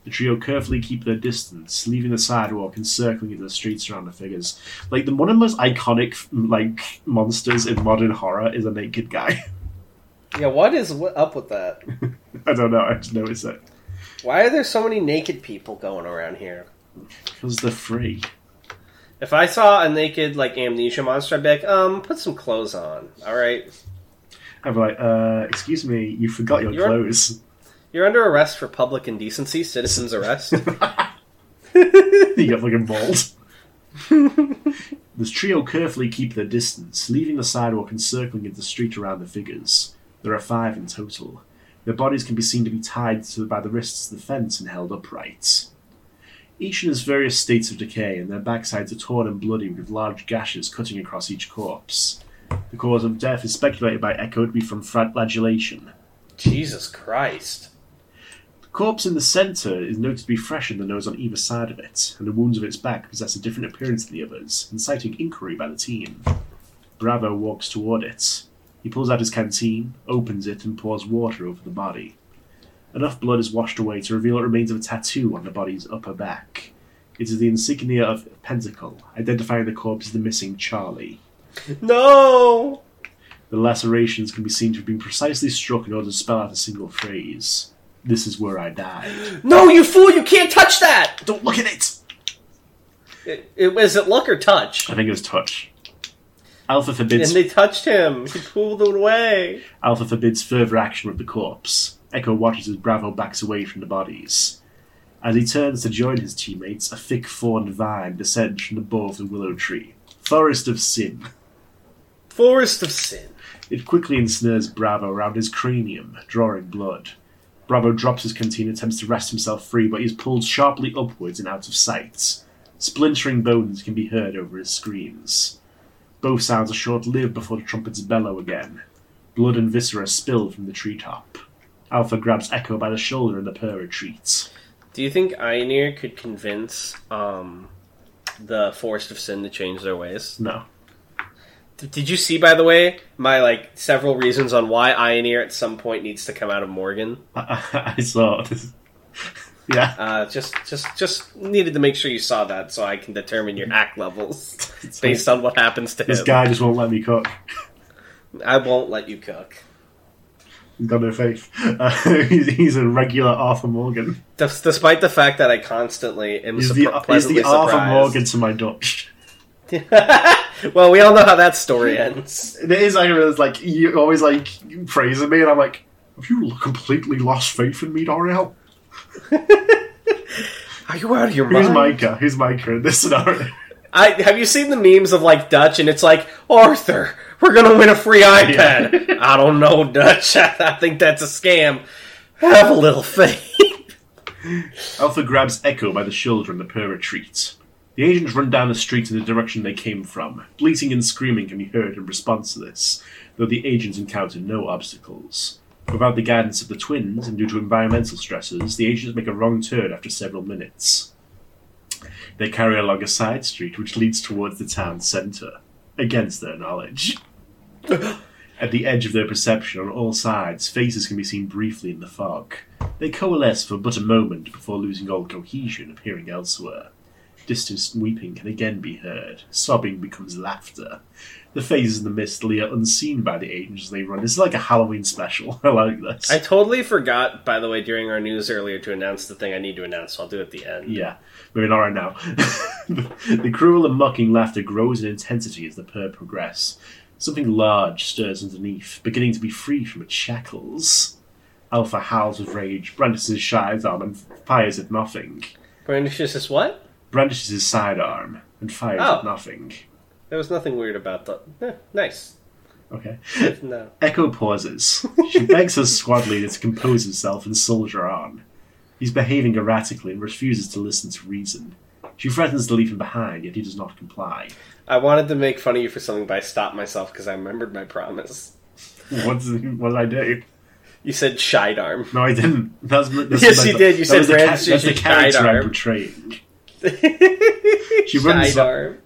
The trio carefully keep their distance, leaving the sidewalk and circling into the streets around the figures. Like the one of the most iconic mm, like monsters in modern horror is a naked guy. (laughs) Yeah, what is up with that? (laughs) I don't know. I just noticed it Why are there so many naked people going around here? Because they're free. If I saw a naked like amnesia monster, I'd be like, um, put some clothes on. All right, I'm like, uh, excuse me, you forgot your You're- clothes. you're under arrest for public indecency, citizen's arrest. (laughs) you got fucking bald. the trio carefully keep their distance, leaving the sidewalk and circling into the street around the figures. There are five in total. Their bodies can be seen to be tied to, by the wrists to the fence and held upright. Each in its various states of decay, and their backsides are torn and bloody with large gashes cutting across each corpse. The cause of death is speculated by Echo to be from flagellation. Jesus Christ. The corpse in the centre is noted to be fresher the nose on either side of it, and the wounds of its back possess a different appearance than the others, inciting inquiry by the team. Bravo walks toward it. He pulls out his canteen, opens it, and pours water over the body. Enough blood is washed away to reveal remains of a tattoo on the body's upper back. It is the insignia of Pentacle, identifying the corpse as the missing Charlie. No! The lacerations can be seen to have been precisely struck in order to spell out a single phrase. This is where I died. (gasps) No, you fool! You can't touch that! Don't look at it! It, it, was it luck or touch? I think it was touch. Alpha forbids And they touched him. He pulled away. Alpha forbids further action with the corpse. Echo watches as Bravo backs away from the bodies. As he turns to join his teammates, a thick thorned vine descends from of the willow tree. Forest of Sin. Forest of Sin. It quickly ensnares Bravo around his cranium, drawing blood. Bravo drops his canteen and attempts to wrest himself free, but he is pulled sharply upwards and out of sight. Splintering bones can be heard over his screams. Both sounds are short lived before the trumpets bellow again. Blood and viscera spill from the treetop. Alpha grabs Echo by the shoulder and the pair retreats. Do you think Ioneer could convince um, the Forest of Sin to change their ways? No. D- Did you see, by the way, my like several reasons on why Ioneer at some point needs to come out of Morgan? I, (laughs) I saw this. Yeah. Uh, just, just, just needed to make sure you saw that so I can determine your act levels (laughs) based on what happens to This him. guy just won't let me cook. I won't let you cook. He's got no faith. Uh, (laughs) he's, he's a regular Arthur Morgan. Des- despite the fact that I constantly am He's surpri- the, he's pleasantly the Arthur. Morgan to my Dutch. (laughs) well, we all know how that story (laughs) ends. It is like it's like you always like praising me, and I'm like, have you completely lost faith in me, Dariel? Are you out of your Who's mind? Micah? Who's Micah in this scenario? I have you seen the memes of like Dutch and it's like Arthur, we're gonna win a free iPad. I don't know, Dutch. (laughs) I think that's a scam. Have a little faith. Alpha grabs Echo by the shoulder and the pair retreats. The agents run down the street in the direction they came from. Bleating and screaming can be heard in response to this, though the agents encounter no obstacles. Without the guidance of the twins, and due to environmental stresses, the agents make a wrong turn after several minutes. They carry along a side street which leads towards the town centre, against their knowledge. (gasps) At the edge of their perception on all sides, faces can be seen briefly in the fog. They coalesce for but a moment before losing all cohesion, appearing elsewhere. Distant weeping can again be heard. Sobbing becomes laughter. The faces in the mist leer unseen by the agents as they run. It's like a Halloween special. (laughs) I like this. I totally forgot, by the way, during our news earlier to announce the thing I need to announce, so I'll do it at the end. Yeah, maybe not right now. (laughs) the cruel and mocking laughter grows in intensity as the pair progress. Something large stirs underneath, beginning to be free from its shackles. Alpha howls with rage, brandishes his sidearm, and fires at nothing. Brandishes his what? Brandishes his sidearm and fires Oh. at nothing. There was nothing weird about that. Eh, nice. Okay. (laughs) No. Echo pauses. She (laughs) begs her squad leader to compose himself and soldier on. He's behaving erratically and refuses to listen to reason. She threatens to leave him behind, yet he does not comply. I wanted to make fun of you for something, but I stopped myself because I remembered my promise. What did, what did I do? You said shidarm. No, I didn't. That's, that's (laughs) Yes, you did. You said ca- that's the character I'm portraying. she shidarm.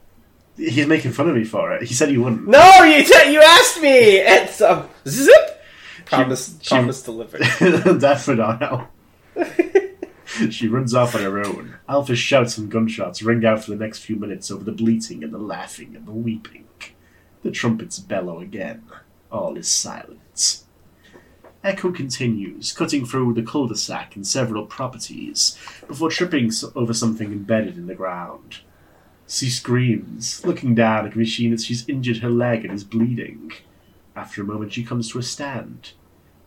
He's making fun of me for it. He said he wouldn't. No, you t- you asked me. It's um, zip. Promise, she- promise delivered. (laughs) Daffodil. (laughs) (laughs) she runs off on her own. Alpha's shouts and gunshots ring out for the next few minutes over the bleating and the laughing and the weeping. The trumpets bellow again. All is silent. Echo continues, cutting through the cul-de-sac and several properties before tripping over something embedded in the ground. She screams, looking down at the machine that she's injured her leg and is bleeding. After a moment, she comes to a stand.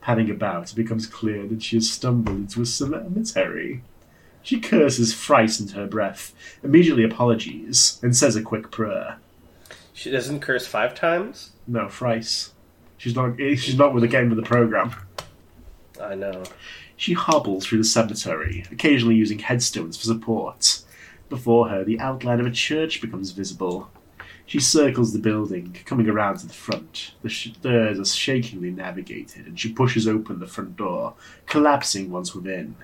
Panning about, it becomes clear that she has stumbled into a cemetery. She curses thrice into her breath, immediately apologies, and says a quick prayer. She doesn't curse five times. No, thrice. She's not. Eh, she's not with the game of the program. I know. She hobbles through the cemetery, occasionally using headstones for support. Before her, the outline of a church becomes visible. She circles the building, coming around to the front. The stairs are shakingly navigated, and she pushes open the front door, collapsing once within.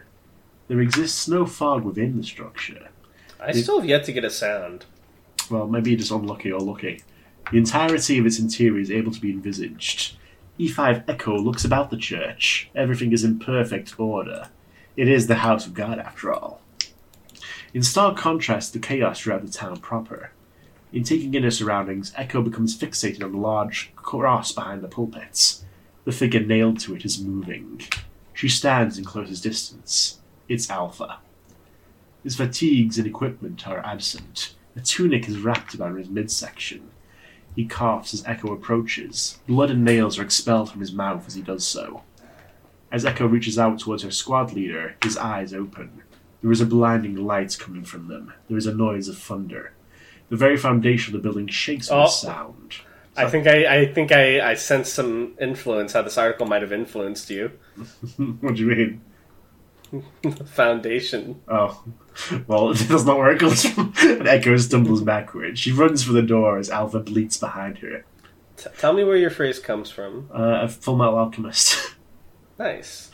There exists no fog within the structure. I still have yet to get a sound. Well, maybe you're just unlucky or lucky. The entirety of its interior is able to be envisaged. E5 Echo looks about the church. Everything is in perfect order. It is the house of God, after all. In stark contrast to the chaos throughout the town proper. In taking in her surroundings, Echo becomes fixated on the large cross behind the pulpits. The figure nailed to it is moving. She stands in closest distance. It's Alpha. His fatigues and equipment are absent. A tunic is wrapped about his midsection. He coughs as Echo approaches. Blood and nails are expelled from his mouth as he does so. As Echo reaches out towards her squad leader, his eyes open. There is a blinding light coming from them. There is a noise of thunder. The very foundation of the building shakes with Oh. sound. I think I, I think I, I sense some influence. How this article might have influenced you. (laughs) what do you mean? (laughs) Foundation. Oh, well, (laughs) it does not where it. Echo stumbles backward. She runs for the door as Alpha bleats behind her. T- tell me where your phrase comes from. Uh, a full metal alchemist. Nice.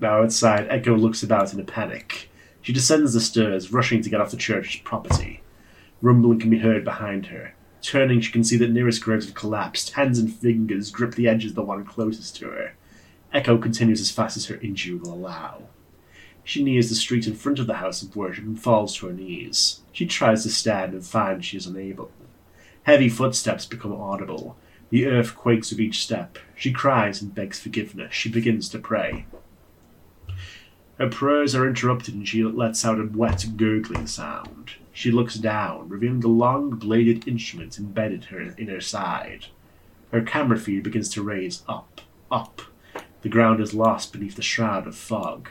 now outside, Echo looks about in a panic. She descends the stairs, rushing to get off the church's property. Rumbling can be heard behind her. Turning, she can see that nearest graves have collapsed. Hands and fingers grip the edges of the one closest to her. Echo continues as fast as her injury will allow. She nears the street in front of the house of worship and falls to her knees. She tries to stand and finds she is unable. Heavy footsteps become audible. The earth quakes with each step. She cries and begs forgiveness. She begins to pray. Her prayers are interrupted and she lets out a wet, gurgling sound. She looks down, revealing the long bladed instrument embedded her in her side. Her camera feed begins to raise up, up. The ground is lost beneath the shroud of fog.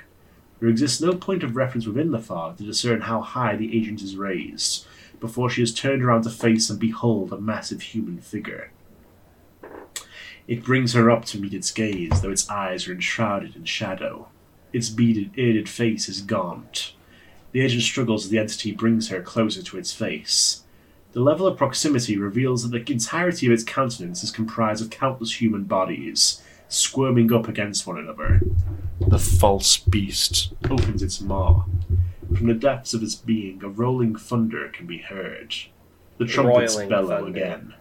There exists no point of reference within the fog to discern how high the agent is raised, before she is turned around to face and behold a massive human figure. It brings her up to meet its gaze, though its eyes are enshrouded in shadow. Its beaded, bearded face is gaunt. The agent struggles as the entity brings her closer to its face. The level of proximity reveals that the entirety of its countenance is comprised of countless human bodies, squirming up against one another. The false beast opens its maw. From the depths of its being, a rolling thunder can be heard. The trumpets Roiling bellow thunder. again.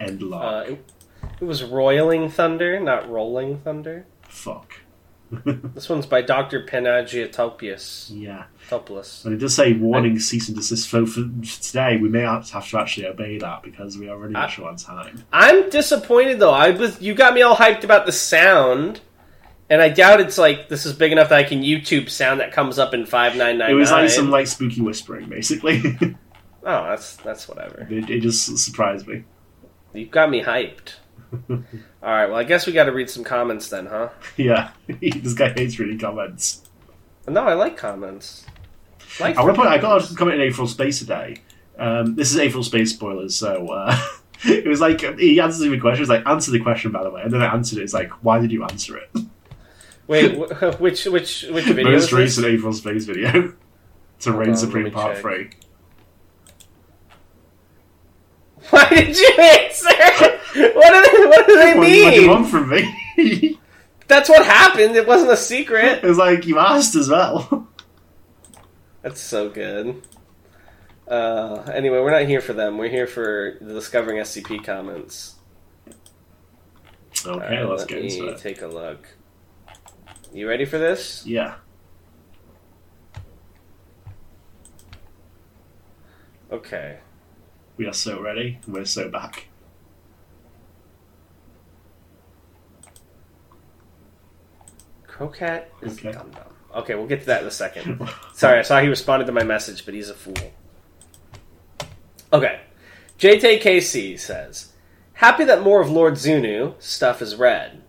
End Uh, log. it, it was roiling thunder, not rolling thunder. Fuck. (laughs) This one's by Dr. Panagiotopoulos. Yeah. Topoulos. But it does say warning, cease and desist. So for today, we may have to actually obey that because we are already I- short on time. I'm disappointed though. I was you got me all hyped about the sound, and I doubt it's like this is big enough that I can YouTube sound that comes up in five nine nine. It was like some like spooky whispering, basically. (laughs) oh, that's that's whatever. it, it just surprised me. You got me hyped. (laughs) all right, well I guess we got to read some comments then, huh? (laughs) Yeah, (laughs) this guy hates reading comments. No, I like comments. Like I want to point. I got a comment in Aetheral Space today. Um, this is Aetheral Space spoilers, so uh, it was like he answers the question. It was like answer the question, by the way, and then I answered it. It's like, why did you answer it? Wait, which which which video Most this? recent Aetheral Space video to Hold Reign on, Supreme Part check. Three. Why did you answer? (laughs) What do they, what do they What, you- what do you mean? want from me? (laughs) That's what happened. It wasn't a secret. (laughs) it was like you asked as well. That's so good. Uh, anyway, we're not here for them. We're here for the Discovering SCP comments. Okay, Alright, let's let get into it. take a look. You ready for this? Yeah. Okay. We are so ready. We're so back. Crocat is Okay. dumb dumb. Okay, we'll get to that in a second. (laughs) Sorry, I saw he responded to my message, but he's a fool. Okay. JTKC says, Happy that more of Lord Zunu stuff is read.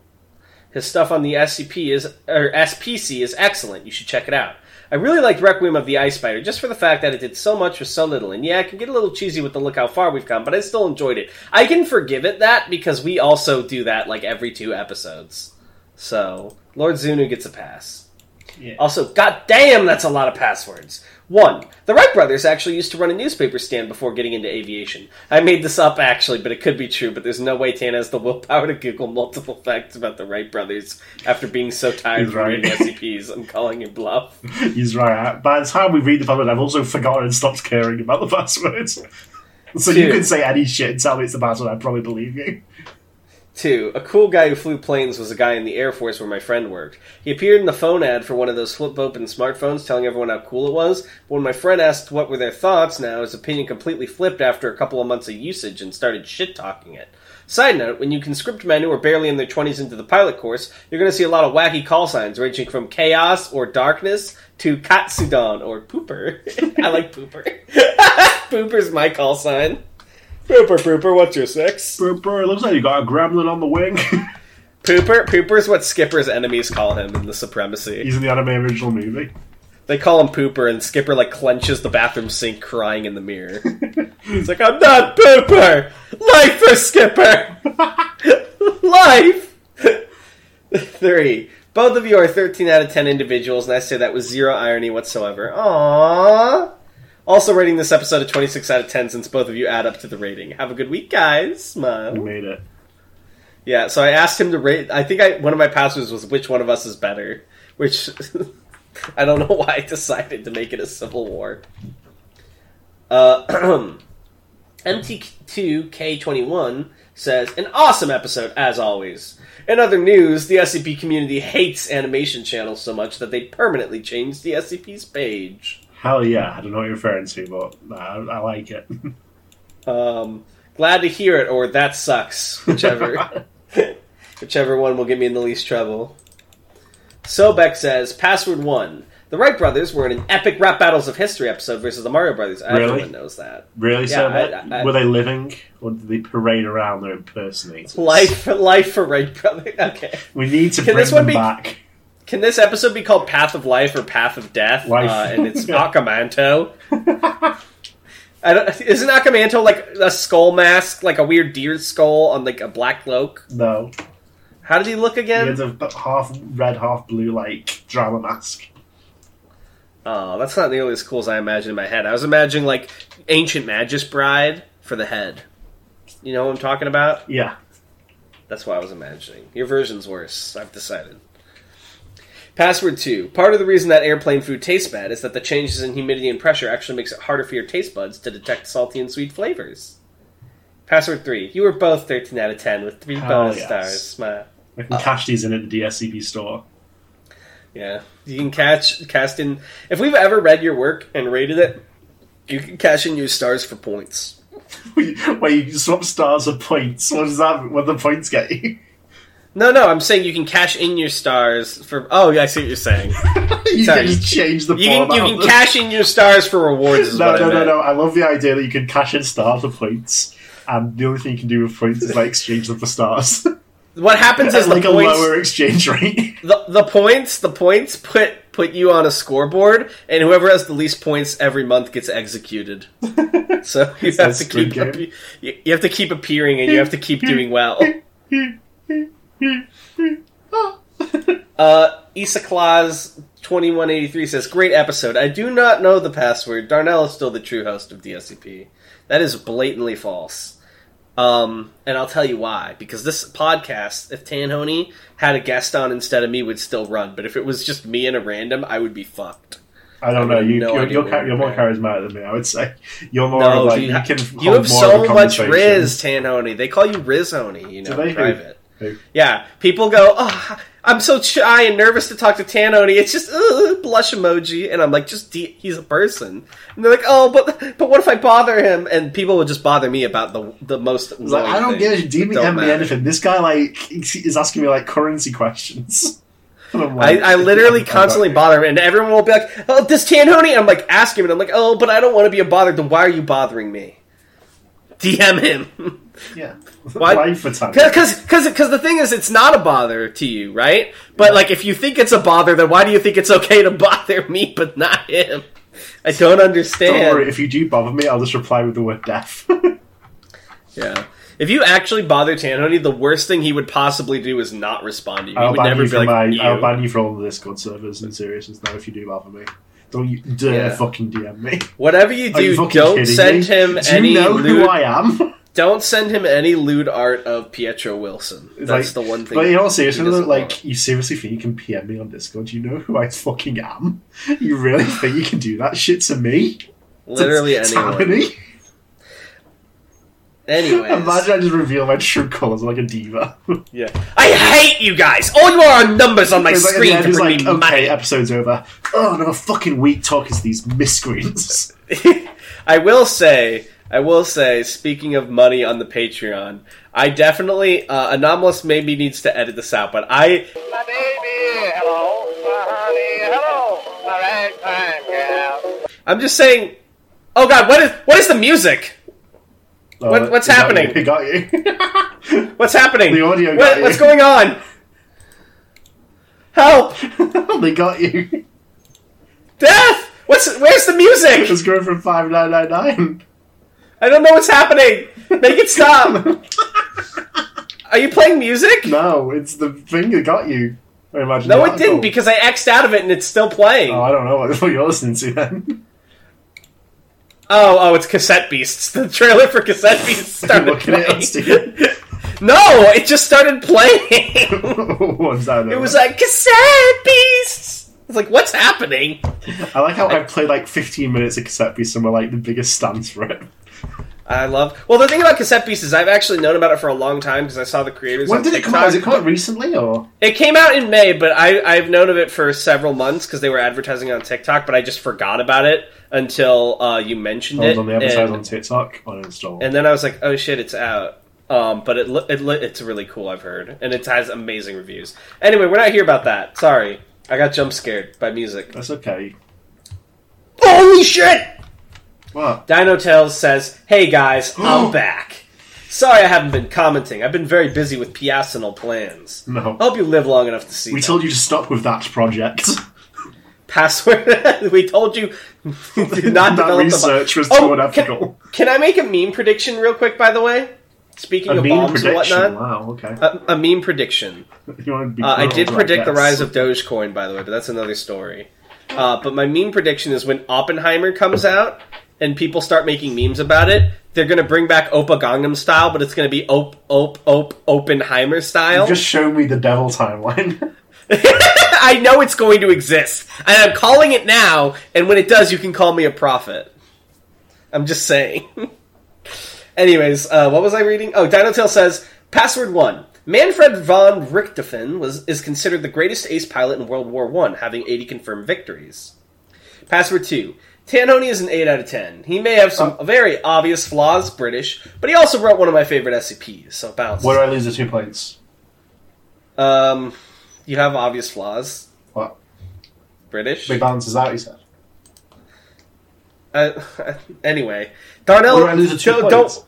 His stuff on the SCP is or SPC is excellent. You should check it out. I really liked Requiem of the Ice Spider just for the fact that it did so much with so little. And yeah, it can get a little cheesy with the look how far we've come, but I still enjoyed it. I can forgive it that because we also do that like every two episodes. So Lord Zunu gets a pass. Yeah. Also, god damn, that's a lot of passwords. One, the Wright brothers actually used to run a newspaper stand before getting into aviation. I made this up actually, but it could be true. But there's no way Tan has the willpower to Google multiple facts about the Wright brothers after being so tired of right. reading SCPs. I'm calling you bluff. (laughs) He's right. By the time we read the password, I've also forgotten and stopped caring about the (laughs) passwords. So you can say any shit and tell me it's the password, I'd probably believe you. Two, a cool guy who flew planes was a guy in the Air Force where my friend worked. He appeared in the phone ad for one of those flip open smartphones telling everyone how cool it was, but when my friend asked what were their thoughts now, his opinion completely flipped after a couple of months of usage and started shit talking it. Side note, when you conscript men who are barely in their 20s into the pilot course, you're going to see a lot of wacky call signs ranging from chaos or darkness to Katsudan or pooper. (laughs) I like pooper. (laughs) Pooper's my call sign. Pooper, pooper, what's your six? Bro, it looks like you got a gremlin on the wing. (laughs) Pooper, Pooper's what Skipper's enemies call him in the Supremacy. He's in the anime original movie. They call him Pooper, and Skipper like clenches the bathroom sink, crying in the mirror. He's like, "I'm not Pooper. Life for Skipper. (laughs) Life." (laughs) Three. Both of you are 13 out of 10 individuals, and I say that with zero irony whatsoever. Aww. Also rating this episode a 26 out of 10 since both of you add up to the rating. Have a good week, guys. Smile. We made it. Yeah, so I asked him to rate. I think I one of my passwords was which one of us is better, which (laughs) I don't know why I decided to make it a civil war. Uh, (clears throat) MT2K21 says an awesome episode as always. In other news, the SCP community hates animation channels so much that they permanently changed the SCP's page. Hell yeah. I don't know what you're referring to, but I, I like it. (laughs) Um, glad to hear it, or that sucks, whichever. (laughs) Whichever one will get me in the least trouble. Sobek says, Password 1. The Wright brothers were in an epic rap battles of history episode versus the Mario brothers. Really? Everyone knows that. really? Yeah, so I- that, I- were they living, or did they parade around their impersonators? Life, life for Wright brothers. (laughs) Okay. We need to Can bring this one them be- back. Can this episode be called Path of Life or Path of Death? Life. Uh, and it's (laughs) Akamanto. (laughs) Isn't Akamanto like a skull mask, like a weird deer skull on like a black cloak? No. How did he look He again? has a half red, half blue, like, drama mask. Oh, that's not nearly as cool as I imagined in my head. I was imagining like ancient Magus Bride for the head. You know what I'm talking about? Yeah. That's what I was imagining. Your version's worse. I've decided. Password 2. Part of the reason that airplane food tastes bad is that the changes in humidity and pressure actually makes it harder for your taste buds to detect salty and sweet flavors. Password 3. You were both 13 out of 10 with 3 Hell bonus yes. stars. Smile. I can cash these in at the DSCP store. Yeah. You can catch cast in if we've ever read your work and rated it, you can cash in your stars for points. (laughs) Where you swap stars for points. What does that? What the points get you? No, no, I'm saying you can cash in your stars for. Oh, yeah, I see what you're saying. (laughs) you Sorry. can just change the You can, you can cash in your stars for rewards. No, no, no, no. I love the idea that you can cash in stars for points, and the only thing you can do with points is like exchange them for stars. (laughs) What happens is like the a lower exchange rate. (laughs) The, the points, the points put put you on a scoreboard, and whoever has the least points every month gets executed. So you have to keep you, you have to keep appearing, and you have to keep doing well. Uh, Issa Claus twenty one eighty three says, "Great episode. I do not know the password. Darnell is still the true host of DSCP. That is blatantly false. Um, and I'll tell you why. Because this podcast, if Tanhony had a guest on instead of me, would still run. But if it was just me and a random, I would be fucked. I don't I know. You, no you're, you're, ca- you're more charismatic than me. I would say you're more No, like you, you, can. you have so much. Riz, Tanhony. They call you Riz Honey, you know? Private. Who? Yeah, people go, oh, I'm so shy and nervous to talk to Tanhony. It's just uh, blush emoji, and I'm like, just de- he's a person. And they're like, oh, but but what if I bother him? And people will just bother me about the the most. Like, I don't things give a DM don't me matter. anything. This guy like is asking me like currency questions. (laughs) And I'm I, literally constantly bother him, and everyone will be like, "Oh, this Tanhony," I'm like, ask him, and I'm like, "Oh, but I don't want to be a bother. Then why are you bothering me?" DM him. (laughs) Yeah. (laughs) Why- time. Because because the thing is, it's not a bother to you, right? But like, if you think it's a bother, then why do you think it's okay to (laughs) bother me but not him? I don't understand. Don't worry. If you do bother me, I'll just reply with the word death. (laughs) Yeah. If you actually bother Tanhony, the worst thing he would possibly do is not respond to you. He I'll would ban never you be from like, my. I'll ban you from all the Discord servers and seriousness now if you do bother me. Don't you dare Yeah. fucking DM me. Whatever you Are you do, don't send me? him Do any you know lewd. who I am? Don't send him any lewd art of Pietro Wilson. That's like- the one thing. But in all he seriousness, like want. you seriously think you can PM me on Discord? Do you know who I fucking am? You really (laughs) think you can do that shit to me? literally To- anyone. Tammany? Anyways, Imagine I just reveal my true colours like a diva. yeah. I hate you guys. All you are are numbers on my It's like at the screen end, to it's bring like, me okay, money. episode's over. Oh, another fucking week talking to these miscreants. (laughs) I will say, I will say, speaking of money on the Patreon, I definitely uh, anomalous maybe needs to edit this out, but I My baby, hello. My honey, hello. My ragtime gal. I'm just saying. Oh God, what is what is the music? Oh, What- what's happening? you, (laughs) It got you. (laughs) What's happening? The audio got What- you. What's going on? Help! (laughs) they got you. Death! What's where's the music? It's going from five nine nine nine. I don't know what's happening. Make it stop. (laughs) Are you playing music? No, it's the thing that got you. I imagine. No, it didn't because I X'd out of it and it's still playing. Oh, I don't know (laughs) what, what you're listening to then. Oh, oh, it's Cassette Beasts. The trailer for Cassette Beasts (laughs) started Looking at it on. Steam. No, it just started playing. What's that? it was like Cassette Beasts. It's like, what's happening? I like how I played like 15 minutes of cassette Beasts and we're like the biggest stance for it. I love. Well, the thing about Cassette Beasts, I've actually known about it for a long time because I saw the creators. When on did it come out? Has it come out recently or? It came out in May, but I, I've known of it for several months because they were advertising on TikTok, but I just forgot about it until uh, you mentioned I was it. on the advertise and, on TikTok uninstalled. and then I was like, oh shit, it's out. Um, but it, it it's really cool, I've heard. And it has amazing reviews. Anyway, we're not here about that. Sorry. I got jump scared by music. That's okay. Holy shit! What? Dino Tales says, hey guys, (gasps) I'm back. Sorry I haven't been commenting. I've been very busy with piacinal plans. No. I hope you live long enough to see We them. told you to stop with that project. (laughs) password. (laughs) we told you do (laughs) not that develop research was Oh, too can- unethical. The... Can I make a meme prediction real quick? By the way, speaking A of mean bombs and prediction. whatnot, Wow. Okay. a, a meme prediction. You wanna be Uh, I did to predict the rise of Dogecoin, by the way, but that's another story. Uh, but my meme prediction is when Oppenheimer comes out and people start making memes about it, they're going to bring back Oppa Gangnam style, but it's going to be Op Op Op Oppenheimer style. Just show me the devil timeline. (laughs) I know it's going to exist, and I'm calling it now. And when it does, you can call me a prophet. I'm just saying. (laughs) Anyways, uh, what was I reading? Oh, Dinotail says password one. Manfred von Richthofen was is considered the greatest ace pilot in World War One, having 80 confirmed victories. Password two. Tanhony is an 8 out of 10. He may have some very obvious flaws, British, but he also wrote one of my favorite SCPs, so bounce. Where do I lose the two points? Um, you have obvious flaws, What? British. Big balances out. He said. Uh, (laughs) anyway, Darnell, Where do I lose the two don't, points? don't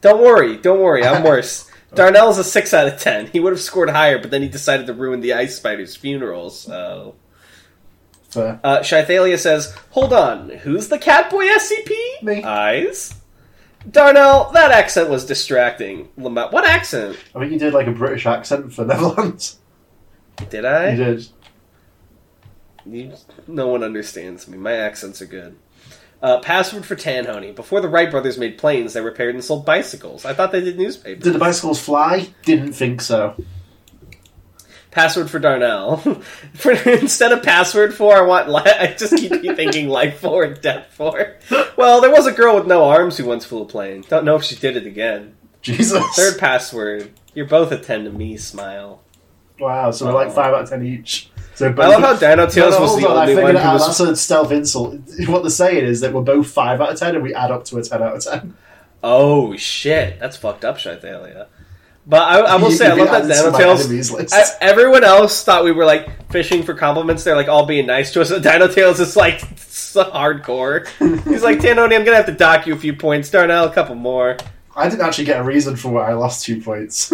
don't worry, don't worry. I'm (laughs) worse. Darnell is a six out of ten. He would have scored higher, but then he decided to ruin the Ice Spider's funeral. So, Fair. uh, Shythalia says, "Hold on, who's the Catboy SCP? Me. Eyes." Darnell, that accent was distracting. Lamont, what accent I think you did like a British accent for (laughs) Netherlands. did I? You did. You- no one understands me. My accents are good. Uh, password for Tanhony. Before the Wright brothers made planes, they repaired and sold bicycles. I thought they did newspapers. Did the bicycles fly? Didn't think so. Password for Darnell. (laughs) for, instead of password for, I want. Li- I just keep (laughs) thinking life for and death for. Well, there was a girl with no arms who once flew a plane. Don't know if she did it again. Jesus. Third password. You're both a ten to me. Smile. Wow. So we're like five out of ten each. So I love how Dino No, no, was the on, only one who was. That's a stealth insult. (laughs) What they're saying is that we're both five out of ten, and we add up to a ten out of ten. Oh shit, that's fucked up, Shythalia. But I, I will You- say, I love that added to my Dino Tails. I- everyone else thought we were like fishing for compliments. They're like all being nice to us. And Dino Tails is like so (laughs) hardcore. He's like, Tanhony, I'm gonna have to dock you a few points. Darnell, a couple more. I didn't actually get a reason for why I lost two points.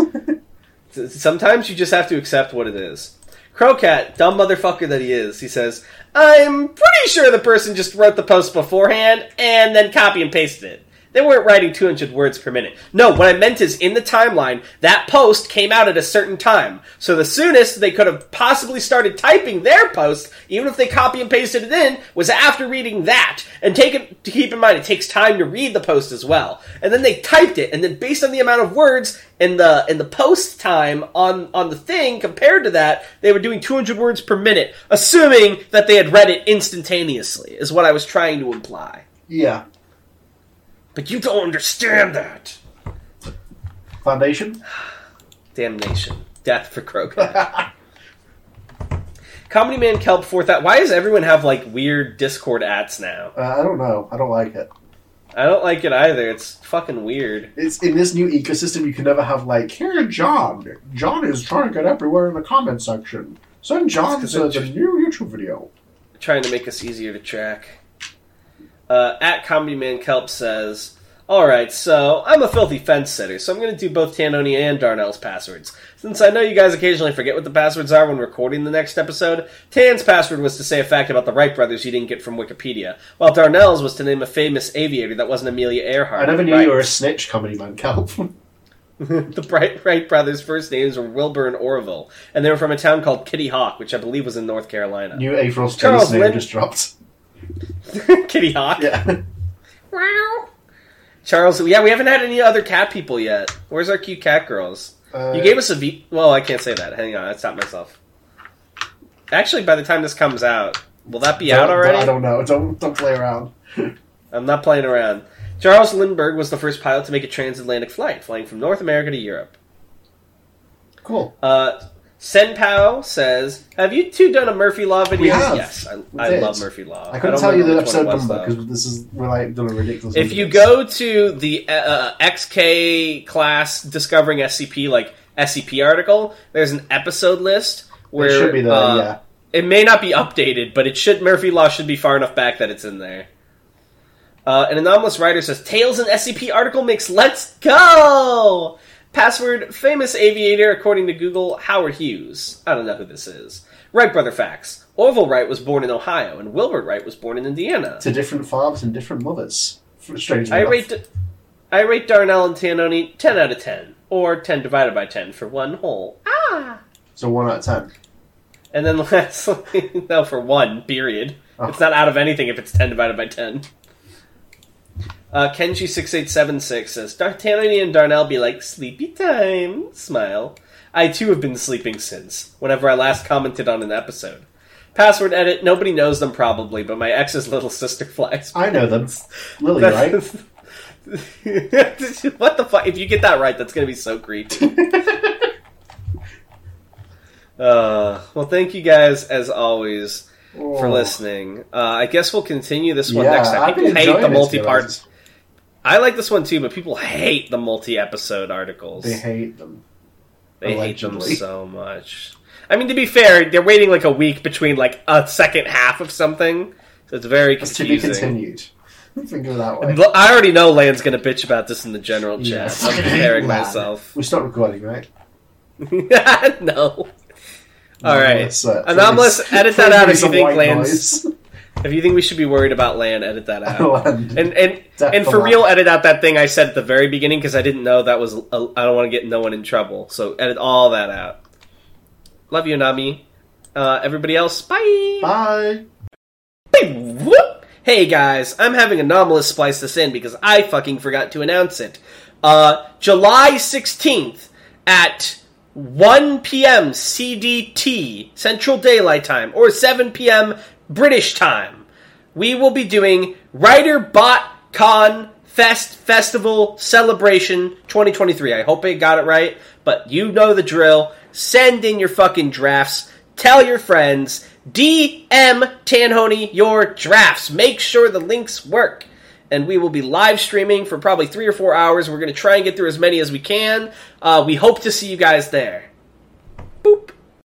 (laughs) Sometimes you just have to accept what it is. Crowcat, dumb motherfucker that he is, he says, I'm pretty sure the person just wrote the post beforehand and then copy and pasted it. They weren't writing 200 words per minute. No, what I meant is in the timeline, that post came out at a certain time. So the soonest they could have possibly started typing their post, even if they copy and pasted it in, was after reading that. And take it, to keep in mind, it takes time to read the post as well. And then they typed it, and then based on the amount of words and the and the post time on on the thing compared to that, they were doing 200 words per minute, assuming that they had read it instantaneously. Is what I was trying to imply. Yeah. But you don't understand that. Foundation? Damnation. Death for Krogan. (laughs) Comedy Man Kelp fourth out. Why does everyone have like weird Discord ads now? Uh, I don't know. I don't like it. I don't like it either. It's fucking weird. It's in this new ecosystem. You can never have like here, John. John is trying to get everywhere in the comment section. Send John to the new YouTube video. Trying to make us easier to track. Uh, at Comedy Man Kelp says, Alright, so I'm a filthy fence sitter, so I'm going to do both Tanhony and Darnell's passwords. Since I know you guys occasionally forget what the passwords are when recording the next episode, Tan's password was to say a fact about the Wright brothers you didn't get from Wikipedia, while Darnell's was to name a famous aviator that wasn't Amelia Earhart. I never knew Right. you were a snitch, comedy man, Kelp. (laughs) (laughs) the Bright Wright brothers' first names were Wilbur and Orville, and they were from a town called Kitty Hawk, which I believe was in North Carolina. new April Charles Space name Lynn- just dropped. (laughs) Kitty Hawk. Yeah. Wow. Charles, yeah, we haven't had any other cat people yet. Where's our cute cat girls? Uh, You gave us a beat. Well, I can't say that. Hang on, I stopped myself. Actually, by the time this comes out, will that be out already? I don't know. Don't don't play around. (laughs) I'm not playing around. Charles Lindbergh was the first pilot to make a transatlantic flight, flying from North America to Europe. Cool. Uh, Senpao says, "Have you two done a Murphy Law video?" We have. Yes, I, I love Murphy Law. I couldn't don't tell you the remember which one episode number because this is we're like doing a ridiculous. If you go to the uh, XK class discovering SCP like SCP article, there's an episode list where it should be there. uh, yeah. it may not be updated, but it should Murphy Law should be far enough back that it's in there. Uh, an anomalous writer says Tales and SCP article mix. Let's go. Password famous aviator according to Google Howard Hughes. I don't know who this is. Wright brother facts. Orville Wright was born in Ohio, and Wilbur Wright was born in Indiana. To different fathers and different mothers. Strangely I enough. rate I rate Darnell and Tanhony ten out of ten, or ten divided by ten for one whole. Ah, So one out of ten. and then (laughs) lastly, no, for one period. Oh. It's not out of anything if it's ten divided by ten. Uh, Kenji six eight seven six says Dar- Tanhony and Darnell be like sleepy time. Smile. I too have been sleeping since whenever I last commented on an episode. Password edit. Nobody knows them probably, but my ex's little sister (laughs) flies. I know them. Lily, right? (laughs) what the fuck? If you get that right, that's gonna be so creepy. (laughs) uh, well, thank you guys as always for Oh. listening. Uh, I guess we'll continue this one Yeah, next time. People hate the to multi-part. honest. I like this one too, but people hate the multi-episode articles. They hate them. They hate them so much. I mean, to be fair, they're waiting like a week between like a second half of something, so it's very It's to be continued. Think of that way. I already know Land's gonna bitch about this in the general chat. Yeah, I'm preparing myself. We stopped recording, right? (laughs) no. All right. Anomalous, uh, Anomalous, edit that out if you think Land's. noise. (laughs) If you think we should be worried about Land, edit that out. (laughs) And and Death and for real, edit out that thing I said at the very beginning because I didn't know that was. I I don't want to get no one in trouble, so edit all that out. Love you, Nami. Uh, everybody else, bye. Bye. Hey, whoop! Hey guys, I'm having Anomalous splice this in because I fucking forgot to announce it. Uh, July 16th at 1 p.m. CDT, Central Daylight Time, or 7 p.m. British Time, we will be doing Writer Bot Con Fest Festival Celebration 2023. I hope I got it right, but you know the drill. Send in your fucking drafts. Tell your friends. DM Tanhony your drafts. Make sure the links work. And we will be live streaming for probably three or four hours. We're going to try and get through as many as we can. Uh, we hope to see you guys there.